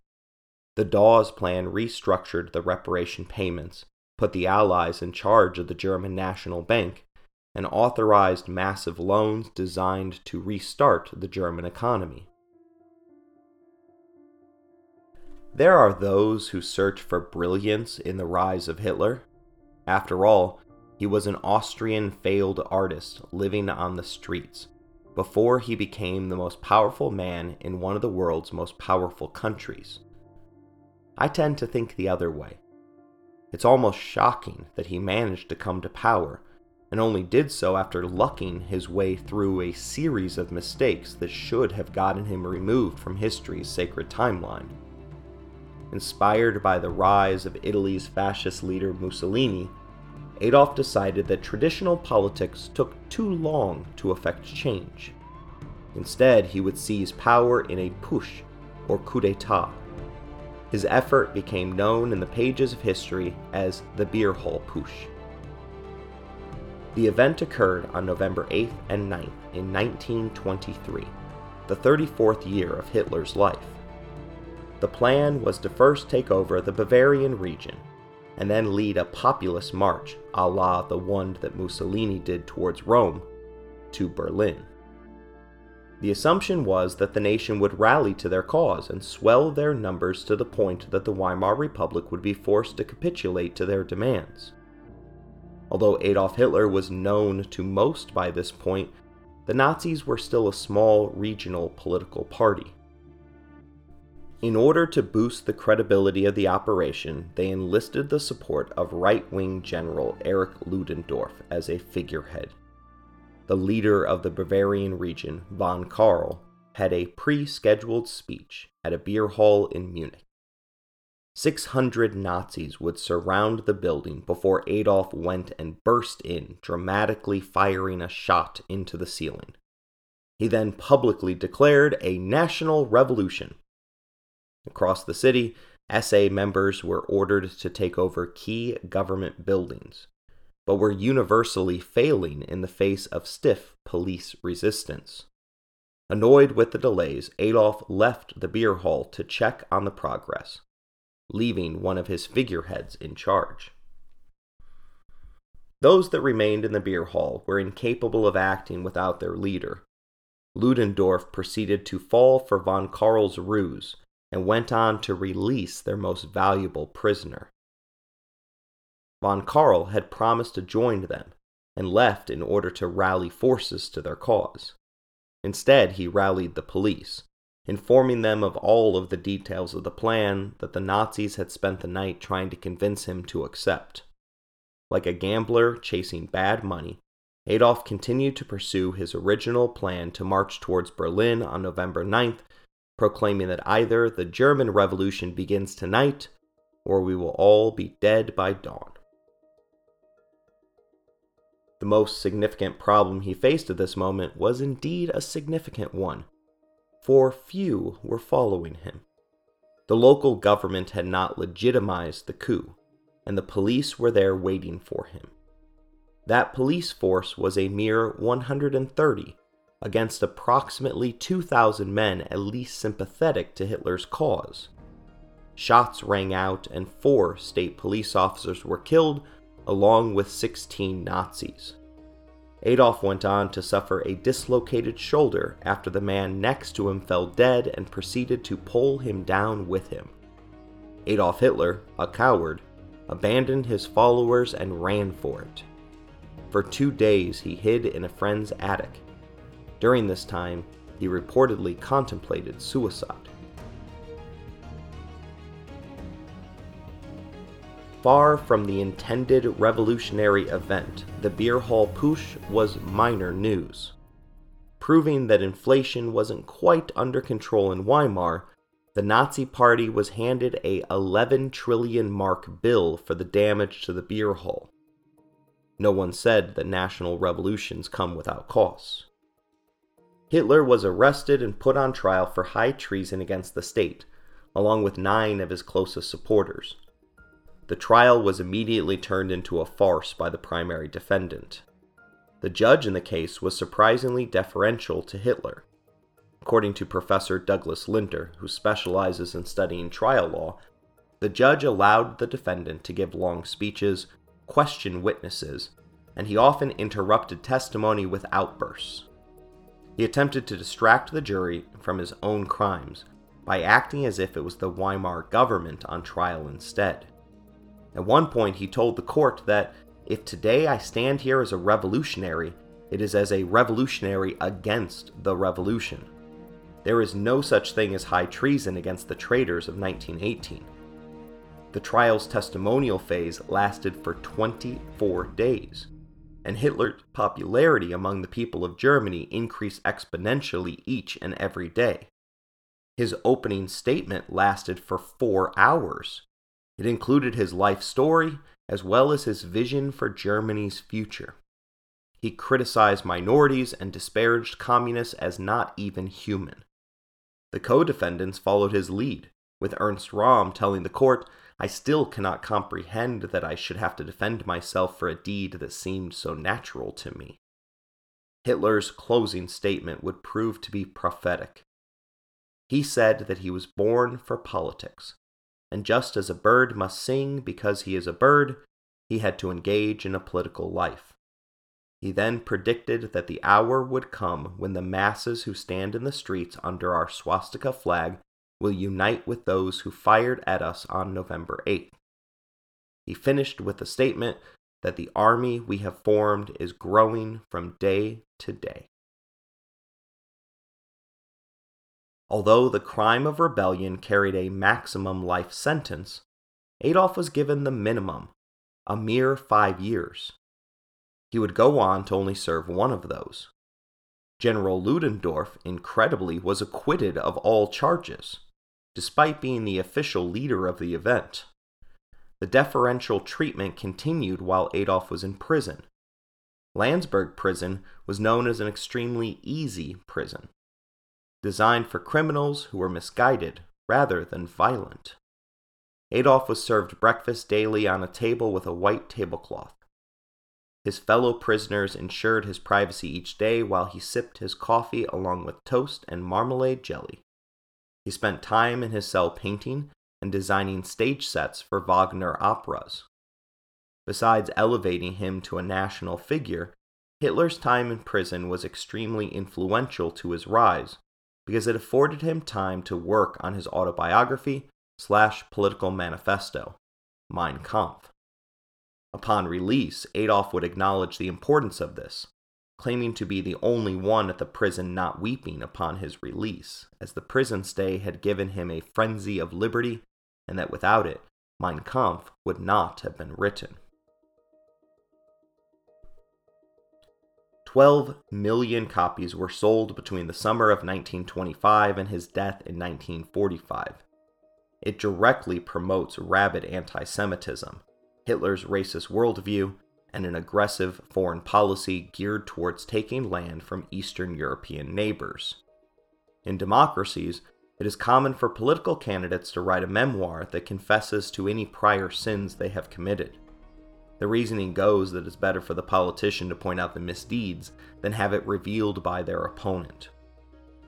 The Dawes Plan restructured the reparation payments, put the Allies in charge of the German National Bank, and authorized massive loans designed to restart the German economy. There are those who search for brilliance in the rise of Hitler. After all, he was an Austrian failed artist living on the streets before he became the most powerful man in one of the world's most powerful countries. I tend to think the other way. It's almost shocking that he managed to come to power, and only did so after lucking his way through a series of mistakes that should have gotten him removed from history's sacred timeline. Inspired by the rise of Italy's fascist leader Mussolini, Adolf decided that traditional politics took too long to effect change. Instead, he would seize power in a push or coup d'etat his effort became known in the pages of history as the Beer Hall Putsch. The event occurred on November 8th and 9th in 1923, the 34th year of Hitler's life. The plan was to first take over the Bavarian region and then lead a populist march a la the one that Mussolini did towards Rome to Berlin. The assumption was that the nation would rally to their cause and swell their numbers to the point that the Weimar Republic would be forced to capitulate to their demands. Although Adolf Hitler was known to most by this point, the Nazis were still a small regional political party. In order to boost the credibility of the operation, they enlisted the support of right wing General Erich Ludendorff as a figurehead the leader of the Bavarian region, von Kahr, had a pre scheduled speech at a beer hall in Munich. 600 Nazis would surround the building before Adolf went and burst in, dramatically firing a shot into the ceiling. He then publicly declared a national revolution. Across the city, SA members were ordered to take over key government buildings, but were universally failing in the face of stiff police resistance. Annoyed with the delays, Adolf left the beer hall to check on the progress, leaving one of his figureheads in charge. Those that remained in the beer hall were incapable of acting without their leader. Ludendorff proceeded to fall for von Kahr's ruse and went on to release their most valuable prisoner. Von Kahr had promised to join them and left in order to rally forces to their cause. Instead, he rallied the police, informing them of all of the details of the plan that the Nazis had spent the night trying to convince him to accept. Like a gambler chasing bad money, Adolf continued to pursue his original plan to march towards Berlin on November 9th, proclaiming that either the German Revolution begins tonight or we will all be dead by dawn. The most significant problem he faced at this moment was indeed a significant one, for few were following him. The local government had not legitimized the coup, and the police were there waiting for him. That police force was a mere 130 against approximately 2,000 men at least sympathetic to Hitler's cause. Shots rang out, and four state police officers were killed along with 16 Nazis. Adolf went on to suffer a dislocated shoulder after the man next to him fell dead and proceeded to pull him down with him. Adolf Hitler, a coward, abandoned his followers and ran for it. For two days, he hid in a friend's attic. During this time, he reportedly contemplated suicide. Far from the intended revolutionary event, the beer hall putsch was minor news. Proving that inflation wasn't quite under control in Weimar, the Nazi Party was handed a 11 trillion mark bill for the damage to the beer hall. No one said that national revolutions come without costs. Hitler was arrested and put on trial for high treason against the state, along with nine of his closest supporters. The trial was immediately turned into a farce by the primary defendant. The judge in the case was surprisingly deferential to Hitler. According to Professor Douglas Linder, who specializes in studying trial law, the judge allowed the defendant to give long speeches, question witnesses, and he often interrupted testimony with outbursts. He attempted to distract the jury from his own crimes by acting as if it was the Weimar government on trial instead. At one point, he told the court that if today I stand here as a revolutionary, it is as a revolutionary against the revolution. There is no such thing as high treason against the traitors of 1918. The trial's testimonial phase lasted for 24 days, and Hitler's popularity among the people of Germany increased exponentially each and every day. His opening statement lasted for four hours, it included his life story as well as his vision for Germany's future. He criticized minorities and disparaged communists as not even human. The co defendants followed his lead, with Ernst Röhm telling the court, I still cannot comprehend that I should have to defend myself for a deed that seemed so natural to me. Hitler's closing statement would prove to be prophetic. He said that he was born for politics, and just as a bird must sing because he is a bird, he had to engage in a political life. He then predicted that the hour would come when the masses who stand in the streets under our swastika flag will unite with those who fired at us on November 8th. He finished with the statement that the army we have formed is growing from day to day. Although the crime of rebellion carried a maximum life sentence, Adolf was given the minimum, a mere five years. He would go on to only serve one of those. General Ludendorff, incredibly, was acquitted of all charges, despite being the official leader of the event. The deferential treatment continued while Adolf was in prison. Landsberg prison was known as an extremely easy prison designed for criminals who were misguided rather than violent. Adolf was served breakfast daily on a table with a white tablecloth. His fellow prisoners ensured his privacy each day while he sipped his coffee along with toast and marmalade jelly. He spent time in his cell painting and designing stage sets for Wagner operas. Besides elevating him to a national figure, Hitler's time in prison was extremely influential to his rise because it afforded him time to work on his autobiography slash political manifesto, Mein Kampf. Upon release, Adolf would acknowledge the importance of this, claiming to be the only one at the prison not weeping upon his release, as the prison stay had given him a frenzy of liberty, and that without it, Mein Kampf would not have been written. 12 million copies were sold between the summer of 1925 and his death in 1945. It directly promotes rabid anti Semitism, Hitler's racist worldview, and an aggressive foreign policy geared towards taking land from Eastern European neighbors. In democracies, it is common for political candidates to write a memoir that confesses to any prior sins they have committed. The reasoning goes that it's better for the politician to point out the misdeeds than have it revealed by their opponent.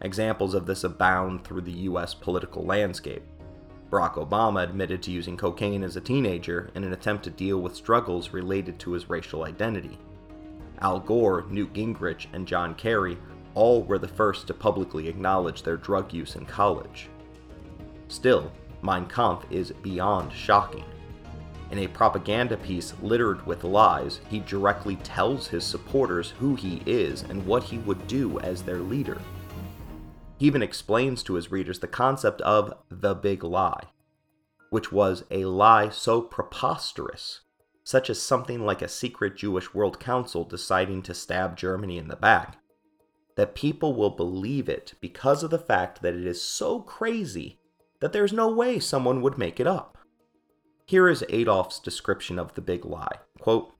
Examples of this abound through the US political landscape. Barack Obama admitted to using cocaine as a teenager in an attempt to deal with struggles related to his racial identity. Al Gore, Newt Gingrich, and John Kerry all were the first to publicly acknowledge their drug use in college. Still, Mein Kampf is beyond shocking. In a propaganda piece littered with lies, he directly tells his supporters who he is and what he would do as their leader. He even explains to his readers the concept of the big lie, which was a lie so preposterous, such as something like a secret Jewish World Council deciding to stab Germany in the back, that people will believe it because of the fact that it is so crazy that there's no way someone would make it up. Here is Adolf's description of the big lie. Quote,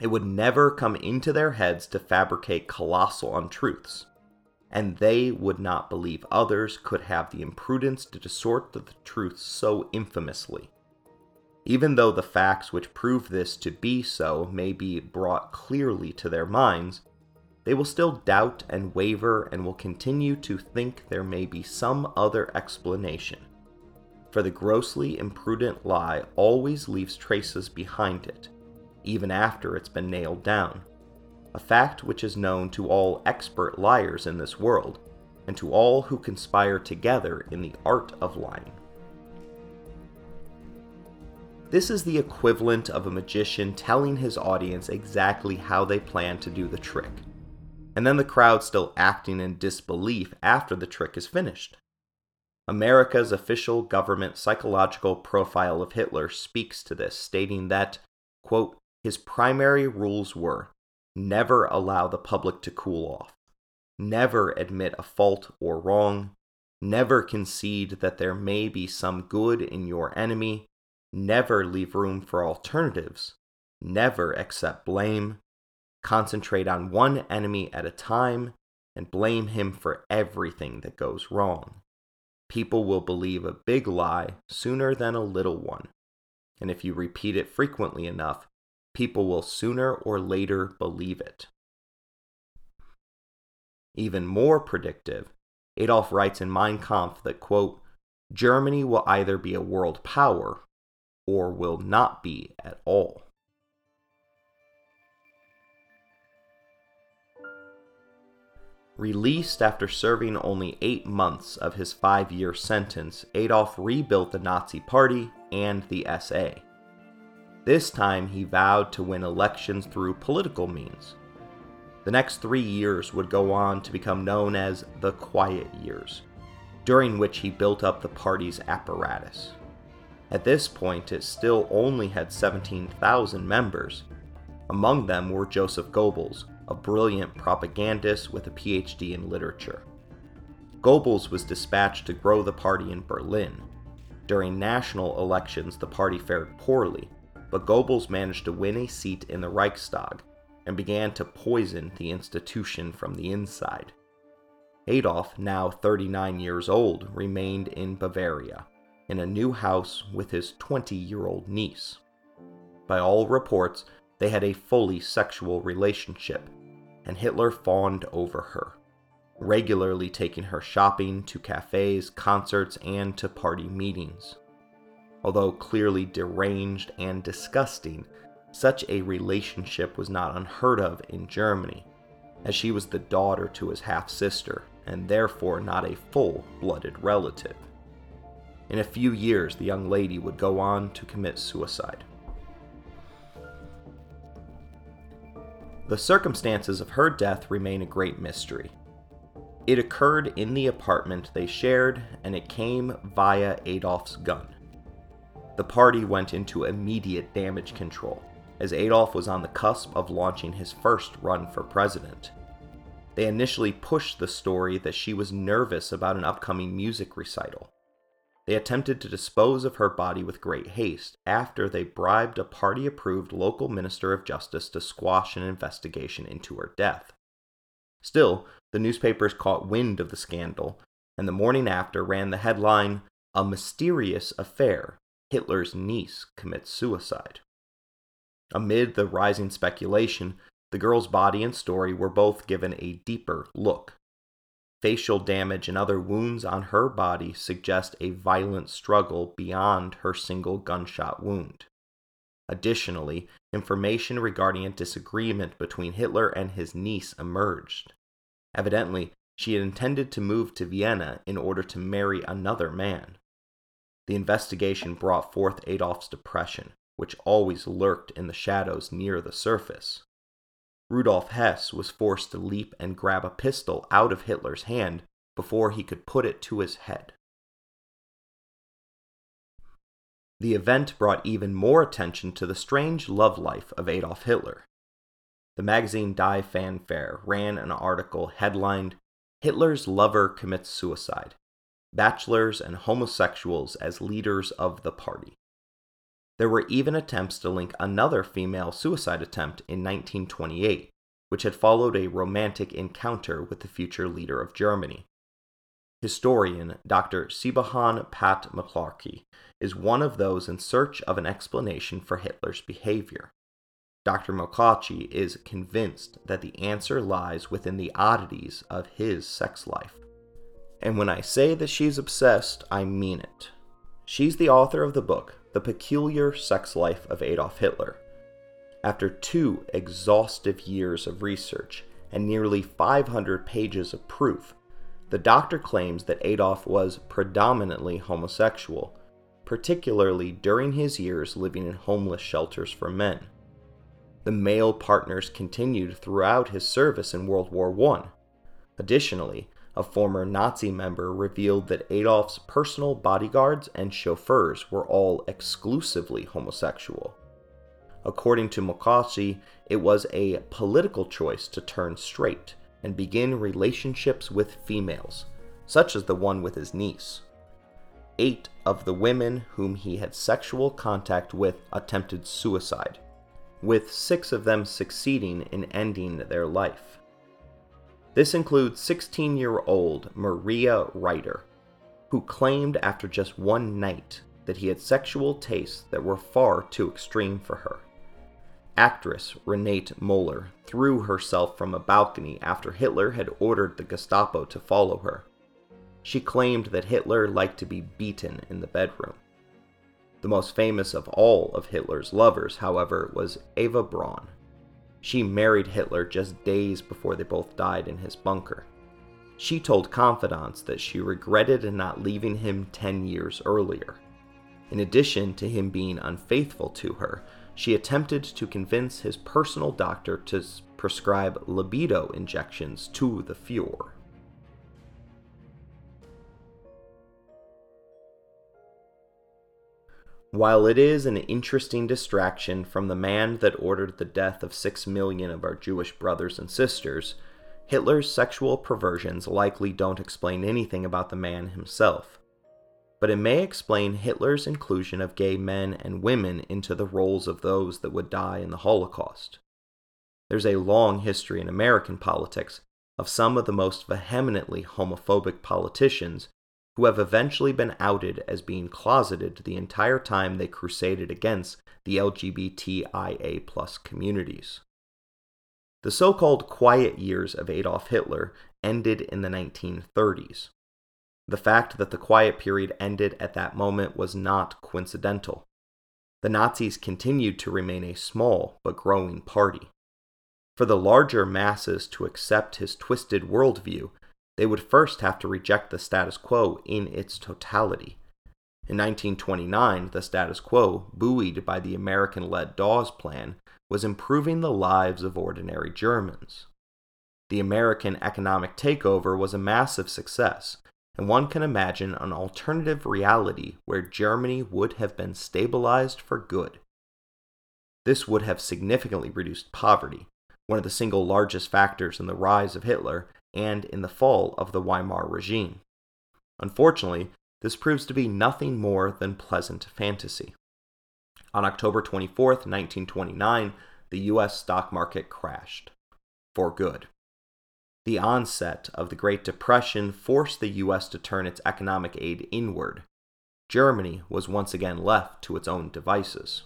it would never come into their heads to fabricate colossal untruths, and they would not believe others could have the imprudence to distort the truth so infamously. Even though the facts which prove this to be so may be brought clearly to their minds, they will still doubt and waver and will continue to think there may be some other explanation for the grossly imprudent lie always leaves traces behind it, even after it's been nailed down, a fact which is known to all expert liars in this world, and to all who conspire together in the art of lying. This is the equivalent of a magician telling his audience exactly how they plan to do the trick, and then the crowd still acting in disbelief after the trick is finished. America's official government psychological profile of Hitler speaks to this, stating that, quote, his primary rules were never allow the public to cool off, never admit a fault or wrong, never concede that there may be some good in your enemy, never leave room for alternatives, never accept blame, concentrate on one enemy at a time, and blame him for everything that goes wrong people will believe a big lie sooner than a little one. And if you repeat it frequently enough, people will sooner or later believe it. Even more predictive, Adolf writes in Mein Kampf that, quote, Germany will either be a world power or will not be at all. Released after serving only eight months of his five year sentence, Adolf rebuilt the Nazi Party and the SA. This time, he vowed to win elections through political means. The next three years would go on to become known as the Quiet Years, during which he built up the party's apparatus. At this point, it still only had 17,000 members. Among them were Joseph Goebbels, a brilliant propagandist with a PhD in literature. Goebbels was dispatched to grow the party in Berlin. During national elections, the party fared poorly, but Goebbels managed to win a seat in the Reichstag and began to poison the institution from the inside. Adolf, now 39 years old, remained in Bavaria, in a new house with his 20 year old niece. By all reports, they had a fully sexual relationship, and Hitler fawned over her, regularly taking her shopping, to cafes, concerts, and to party meetings. Although clearly deranged and disgusting, such a relationship was not unheard of in Germany, as she was the daughter to his half sister, and therefore not a full blooded relative. In a few years, the young lady would go on to commit suicide. The circumstances of her death remain a great mystery. It occurred in the apartment they shared, and it came via Adolf's gun. The party went into immediate damage control, as Adolf was on the cusp of launching his first run for president. They initially pushed the story that she was nervous about an upcoming music recital, they attempted to dispose of her body with great haste after they bribed a party approved local minister of justice to squash an investigation into her death. Still, the newspapers caught wind of the scandal, and the morning after ran the headline A Mysterious Affair Hitler's Niece Commits Suicide. Amid the rising speculation, the girl's body and story were both given a deeper look Facial damage and other wounds on her body suggest a violent struggle beyond her single gunshot wound. Additionally, information regarding a disagreement between Hitler and his niece emerged. Evidently, she had intended to move to Vienna in order to marry another man. the investigation brought forth Adolf's depression, which always lurked in the shadows near the surface. Rudolf Hess was forced to leap and grab a pistol out of Hitler's hand before he could put it to his head. The event brought even more attention to the strange love life of Adolf Hitler. The magazine Die Fanfare ran an article headlined Hitler's Lover Commits Suicide Bachelors and Homosexuals as Leaders of the Party. There were even attempts to link another female suicide attempt in 1928, which had followed a romantic encounter with the future leader of Germany. Historian Dr. Sibahan Pat McClarkey is one of those in search of an explanation for Hitler's behavior. Dr. McClarkey is convinced that the answer lies within the oddities of his sex life. And when I say that she's obsessed, I mean it. She's the author of the book, The Peculiar Sex Life of Adolf Hitler. After two exhaustive years of research and nearly 500 pages of proof, the doctor claims that Adolf was predominantly homosexual, particularly during his years living in homeless shelters for men. The male partners continued throughout his service in World War I. Additionally, a former Nazi member revealed that Adolf's personal bodyguards and chauffeurs were all exclusively homosexual. According to McCarthy, it was a political choice to turn straight and begin relationships with females, such as the one with his niece. Eight of the women whom he had sexual contact with attempted suicide, with six of them succeeding in ending their life. This includes 16 year old Maria Reiter, who claimed after just one night that he had sexual tastes that were far too extreme for her. Actress Renate Müller threw herself from a balcony after Hitler had ordered the Gestapo to follow her. She claimed that Hitler liked to be beaten in the bedroom. The most famous of all of Hitler's lovers, however, was Eva Braun. She married Hitler just days before they both died in his bunker. She told confidants that she regretted not leaving him 10 years earlier. In addition to him being unfaithful to her, she attempted to convince his personal doctor to prescribe libido injections to the Fuhrer. While it is an interesting distraction from the man that ordered the death of six million of our Jewish brothers and sisters, Hitler's sexual perversions likely don't explain anything about the man himself but it may explain Hitler's inclusion of gay men and women into the roles of those that would die in the Holocaust. There's a long history in American politics of some of the most vehemently homophobic politicians who have eventually been outed as being closeted the entire time they crusaded against the LGBTIA communities. The so called quiet years of Adolf Hitler ended in the 1930s. The fact that the quiet period ended at that moment was not coincidental. The Nazis continued to remain a small but growing party. For the larger masses to accept his twisted worldview, they would first have to reject the status quo in its totality. In 1929, the status quo, buoyed by the American led Dawes Plan, was improving the lives of ordinary Germans. The American economic takeover was a massive success, and one can imagine an alternative reality where Germany would have been stabilized for good. This would have significantly reduced poverty, one of the single largest factors in the rise of Hitler and in the fall of the Weimar regime. Unfortunately, this proves to be nothing more than pleasant fantasy. On October 24, 1929, the US stock market crashed. For good. The onset of the Great Depression forced the U.S. to turn its economic aid inward. Germany was once again left to its own devices.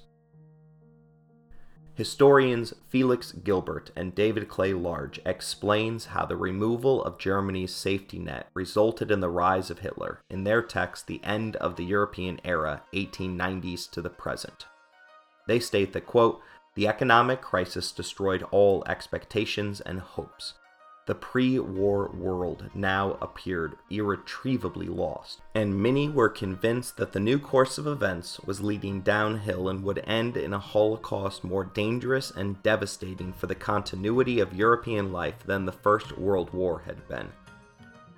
Historians Felix Gilbert and David Clay Large explains how the removal of Germany's safety net resulted in the rise of Hitler in their text The End of the European Era 1890s to the present. They state that quote, the economic crisis destroyed all expectations and hopes the pre war world now appeared irretrievably lost, and many were convinced that the new course of events was leading downhill and would end in a Holocaust more dangerous and devastating for the continuity of European life than the First World War had been.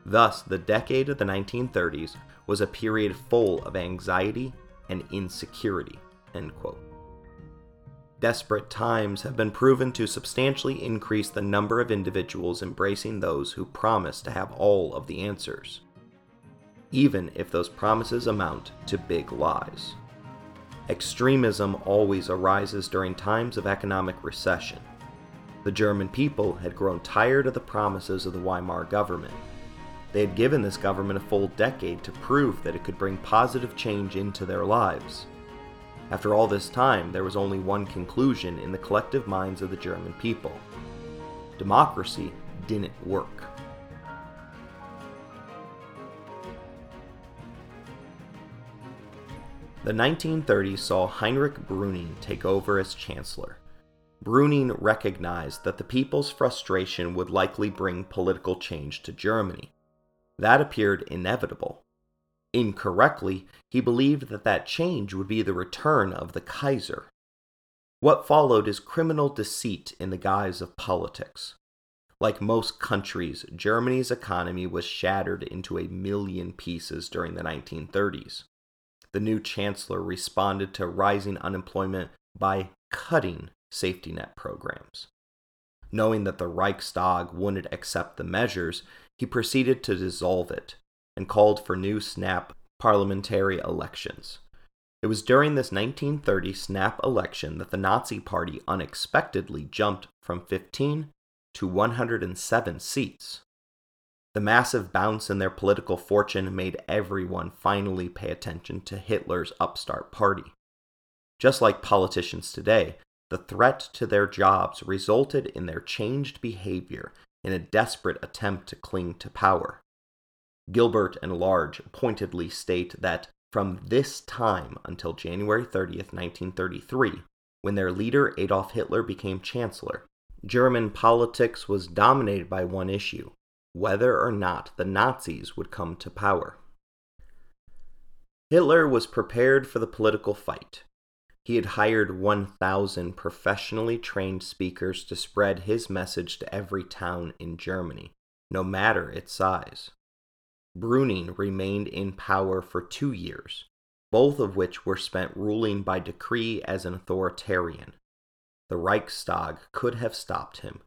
Thus, the decade of the 1930s was a period full of anxiety and insecurity. End quote desperate times have been proven to substantially increase the number of individuals embracing those who promise to have all of the answers, even if those promises amount to big lies. Extremism always arises during times of economic recession. The German people had grown tired of the promises of the Weimar government. They had given this government a full decade to prove that it could bring positive change into their lives. After all this time, there was only one conclusion in the collective minds of the German people democracy didn't work. The 1930s saw Heinrich Brüning take over as Chancellor. Brüning recognized that the people's frustration would likely bring political change to Germany. That appeared inevitable. Incorrectly, he believed that that change would be the return of the Kaiser. What followed is criminal deceit in the guise of politics. Like most countries, Germany's economy was shattered into a million pieces during the 1930s. The new chancellor responded to rising unemployment by cutting safety net programs. Knowing that the Reichstag wouldn't accept the measures, he proceeded to dissolve it and called for new snap parliamentary elections. It was during this 1930 snap election that the Nazi Party unexpectedly jumped from 15 to 107 seats. The massive bounce in their political fortune made everyone finally pay attention to Hitler's upstart party. Just like politicians today, the threat to their jobs resulted in their changed behavior in a desperate attempt to cling to power. Gilbert and Large pointedly state that from this time until January 30th, 1933, when their leader Adolf Hitler became Chancellor, German politics was dominated by one issue whether or not the Nazis would come to power. Hitler was prepared for the political fight. He had hired 1,000 professionally trained speakers to spread his message to every town in Germany, no matter its size. Brüning remained in power for two years, both of which were spent ruling by decree as an authoritarian. The Reichstag could have stopped him,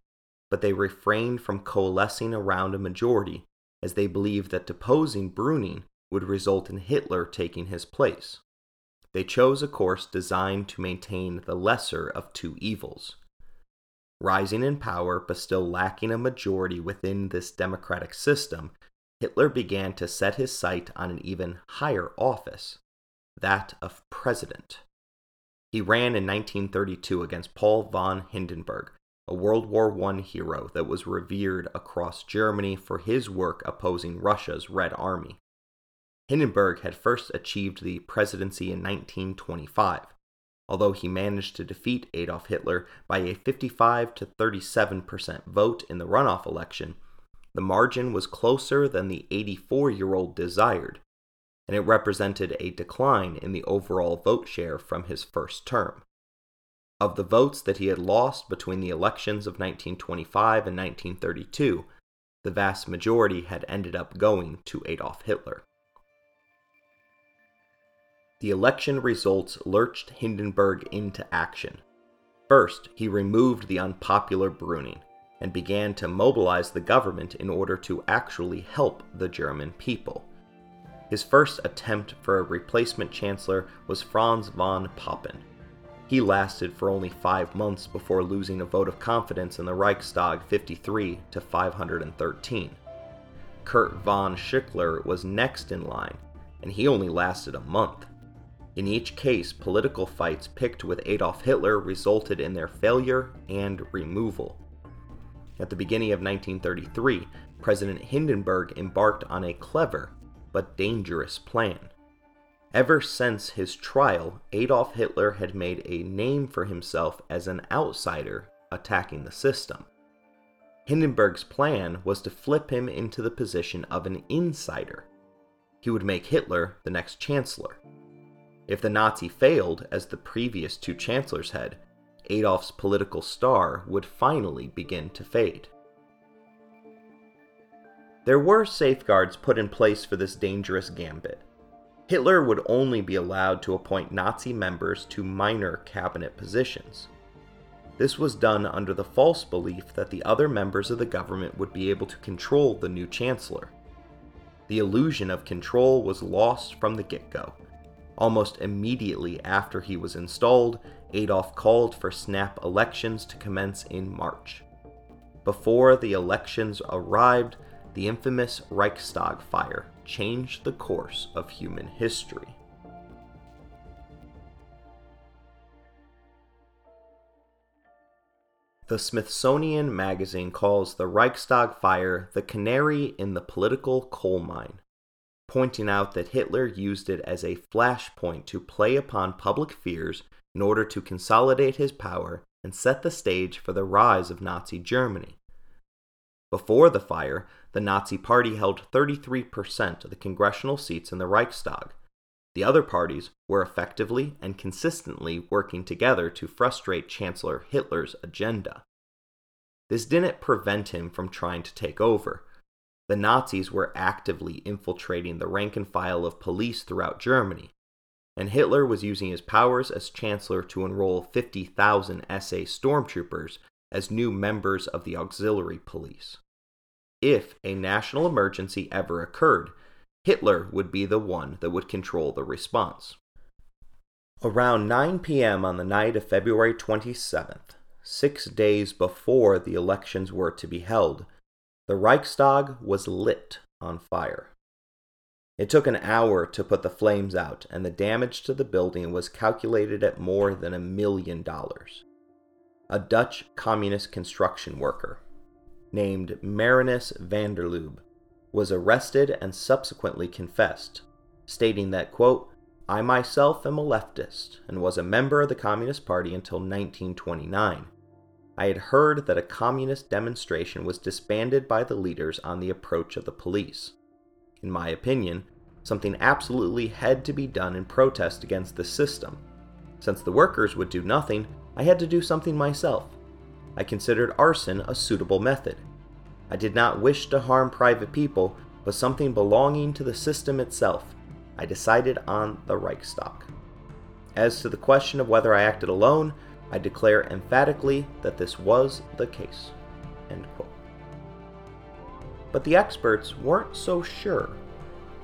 but they refrained from coalescing around a majority as they believed that deposing Brüning would result in Hitler taking his place. They chose a course designed to maintain the lesser of two evils. Rising in power but still lacking a majority within this democratic system Hitler began to set his sight on an even higher office, that of president. He ran in 1932 against Paul von Hindenburg, a World War I hero that was revered across Germany for his work opposing Russia's Red Army. Hindenburg had first achieved the presidency in 1925, although he managed to defeat Adolf Hitler by a 55 to 37% vote in the runoff election the margin was closer than the 84 year old desired, and it represented a decline in the overall vote share from his first term. Of the votes that he had lost between the elections of 1925 and 1932, the vast majority had ended up going to Adolf Hitler. The election results lurched Hindenburg into action. First, he removed the unpopular Brüning, and began to mobilize the government in order to actually help the German people. His first attempt for a replacement chancellor was Franz von Papen. He lasted for only five months before losing a vote of confidence in the Reichstag 53 to 513. Kurt von Schleicher was next in line, and he only lasted a month. In each case, political fights picked with Adolf Hitler resulted in their failure and removal. At the beginning of 1933, President Hindenburg embarked on a clever but dangerous plan. Ever since his trial, Adolf Hitler had made a name for himself as an outsider attacking the system. Hindenburg's plan was to flip him into the position of an insider. He would make Hitler the next chancellor. If the Nazi failed, as the previous two chancellors had, Adolf's political star would finally begin to fade. There were safeguards put in place for this dangerous gambit. Hitler would only be allowed to appoint Nazi members to minor cabinet positions. This was done under the false belief that the other members of the government would be able to control the new chancellor. The illusion of control was lost from the get go. Almost immediately after he was installed, Adolf called for snap elections to commence in March. Before the elections arrived, the infamous Reichstag fire changed the course of human history. The Smithsonian Magazine calls the Reichstag fire the canary in the political coal mine, pointing out that Hitler used it as a flashpoint to play upon public fears in order to consolidate his power and set the stage for the rise of Nazi Germany. Before the fire, the Nazi Party held 33% of the congressional seats in the Reichstag. The other parties were effectively and consistently working together to frustrate Chancellor Hitler's agenda. This didn't prevent him from trying to take over. The Nazis were actively infiltrating the rank and file of police throughout Germany, and Hitler was using his powers as Chancellor to enroll 50,000 SA stormtroopers as new members of the auxiliary police. If a national emergency ever occurred, Hitler would be the one that would control the response. Around 9 p.m. on the night of February 27th, six days before the elections were to be held, the Reichstag was lit on fire. It took an hour to put the flames out, and the damage to the building was calculated at more than a million dollars. A Dutch communist construction worker, named Marinus van der Lubbe, was arrested and subsequently confessed, stating that, quote, I myself am a leftist and was a member of the Communist Party until 1929. I had heard that a communist demonstration was disbanded by the leaders on the approach of the police. In my opinion, something absolutely had to be done in protest against the system. Since the workers would do nothing, I had to do something myself. I considered arson a suitable method, I did not wish to harm private people, but something belonging to the system itself. I decided on the Reichstag. As to the question of whether I acted alone, I declare emphatically that this was the case. But the experts weren't so sure.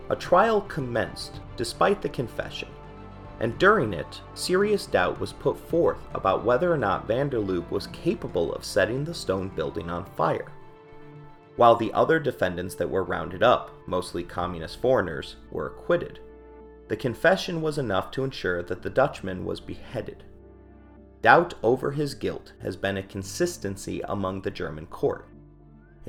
A trial commenced despite the confession, and during it, serious doubt was put forth about whether or not van der Lubbe was capable of setting the stone building on fire while the other defendants that were rounded up, mostly communist foreigners, were acquitted. The confession was enough to ensure that the Dutchman was beheaded. Doubt over his guilt has been a consistency among the German court.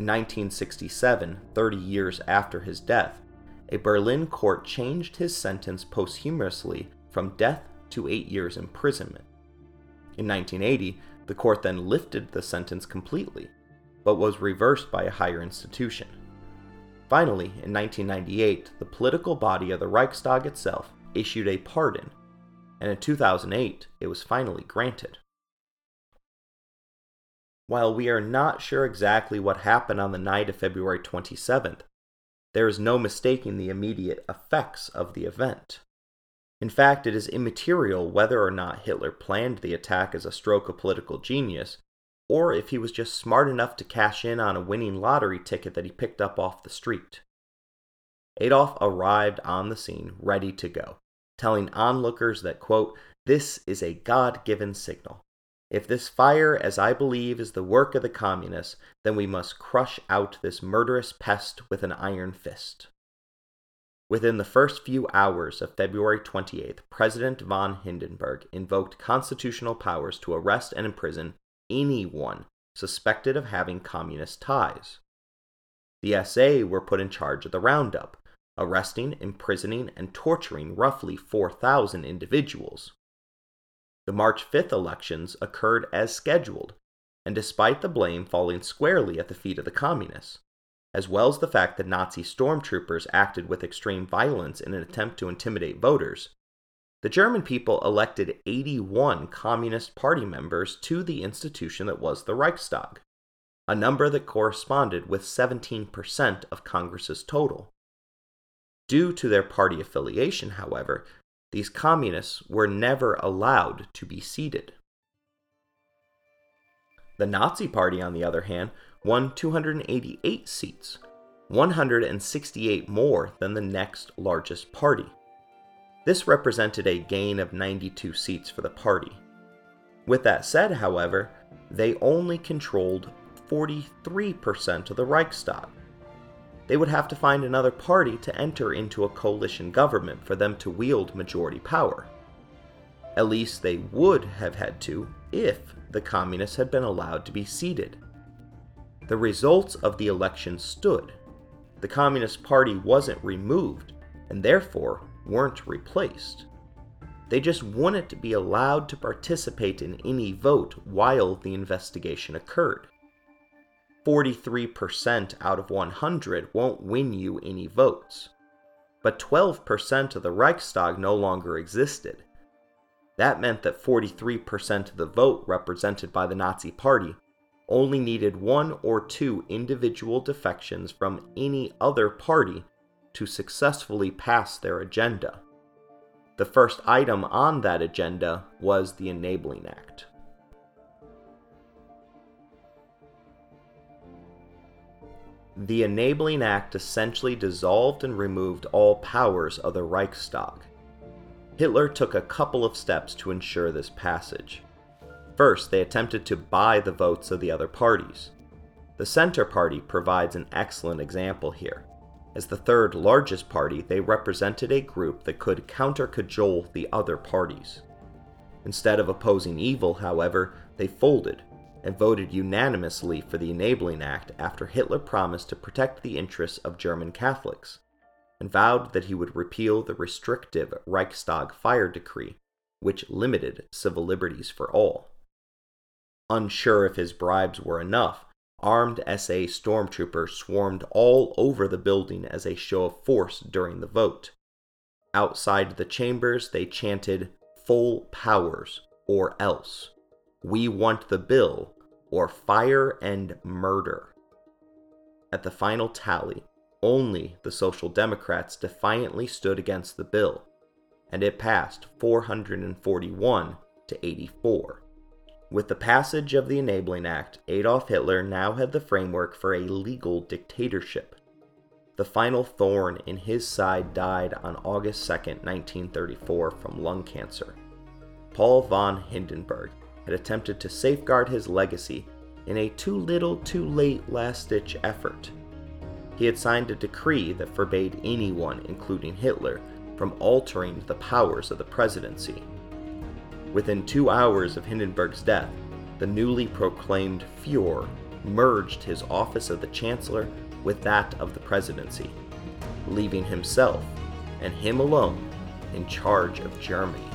In 1967, 30 years after his death, a Berlin court changed his sentence posthumously from death to eight years imprisonment. In 1980, the court then lifted the sentence completely but was reversed by a higher institution. Finally, in 1998, the political body of the Reichstag itself issued a pardon, and in 2008, it was finally granted. While we are not sure exactly what happened on the night of February 27th, there is no mistaking the immediate effects of the event. In fact, it is immaterial whether or not Hitler planned the attack as a stroke of political genius or if he was just smart enough to cash in on a winning lottery ticket that he picked up off the street. Adolf arrived on the scene ready to go, telling onlookers that, quote, this is a God given signal. If this fire, as I believe, is the work of the communists, then we must crush out this murderous pest with an iron fist. Within the first few hours of February 28th, President von Hindenburg invoked constitutional powers to arrest and imprison anyone suspected of having communist ties. The SA were put in charge of the roundup, arresting, imprisoning, and torturing roughly 4,000 individuals. The March 5th elections occurred as scheduled, and despite the blame falling squarely at the feet of the communists, as well as the fact that Nazi stormtroopers acted with extreme violence in an attempt to intimidate voters, the German people elected 81 Communist Party members to the institution that was the Reichstag, a number that corresponded with 17% of Congress's total. Due to their party affiliation, however, these communists were never allowed to be seated. The Nazi Party, on the other hand, won 288 seats, 168 more than the next largest party. This represented a gain of 92 seats for the party. With that said, however, they only controlled 43% of the Reichstag. They would have to find another party to enter into a coalition government for them to wield majority power. At least they would have had to if the communists had been allowed to be seated. The results of the election stood. The Communist Party wasn't removed, and therefore weren't replaced. They just wouldn't be allowed to participate in any vote while the investigation occurred. 43% out of 100 won't win you any votes. But 12% of the Reichstag no longer existed. That meant that 43% of the vote represented by the Nazi Party only needed one or two individual defections from any other party to successfully pass their agenda. The first item on that agenda was the Enabling Act. The Enabling Act essentially dissolved and removed all powers of the Reichstag. Hitler took a couple of steps to ensure this passage. First, they attempted to buy the votes of the other parties. The Center Party provides an excellent example here. As the third largest party, they represented a group that could counter cajole the other parties. Instead of opposing evil, however, they folded and voted unanimously for the Enabling Act after Hitler promised to protect the interests of German Catholics, and vowed that he would repeal the restrictive Reichstag fire decree, which limited civil liberties for all. Unsure if his bribes were enough, armed SA stormtroopers swarmed all over the building as a show of force during the vote. Outside the chambers, they chanted, Full powers, or else. We want the bill, or fire and murder. At the final tally, only the Social Democrats defiantly stood against the bill, and it passed 441 to 84. With the passage of the Enabling Act, Adolf Hitler now had the framework for a legal dictatorship. The final thorn in his side died on August 2, 1934, from lung cancer. Paul von Hindenburg had attempted to safeguard his legacy in a too little, too late last ditch effort. He had signed a decree that forbade anyone, including Hitler, from altering the powers of the presidency. Within two hours of Hindenburg's death, the newly proclaimed Fuhrer merged his office of the Chancellor with that of the presidency, leaving himself, and him alone, in charge of Germany.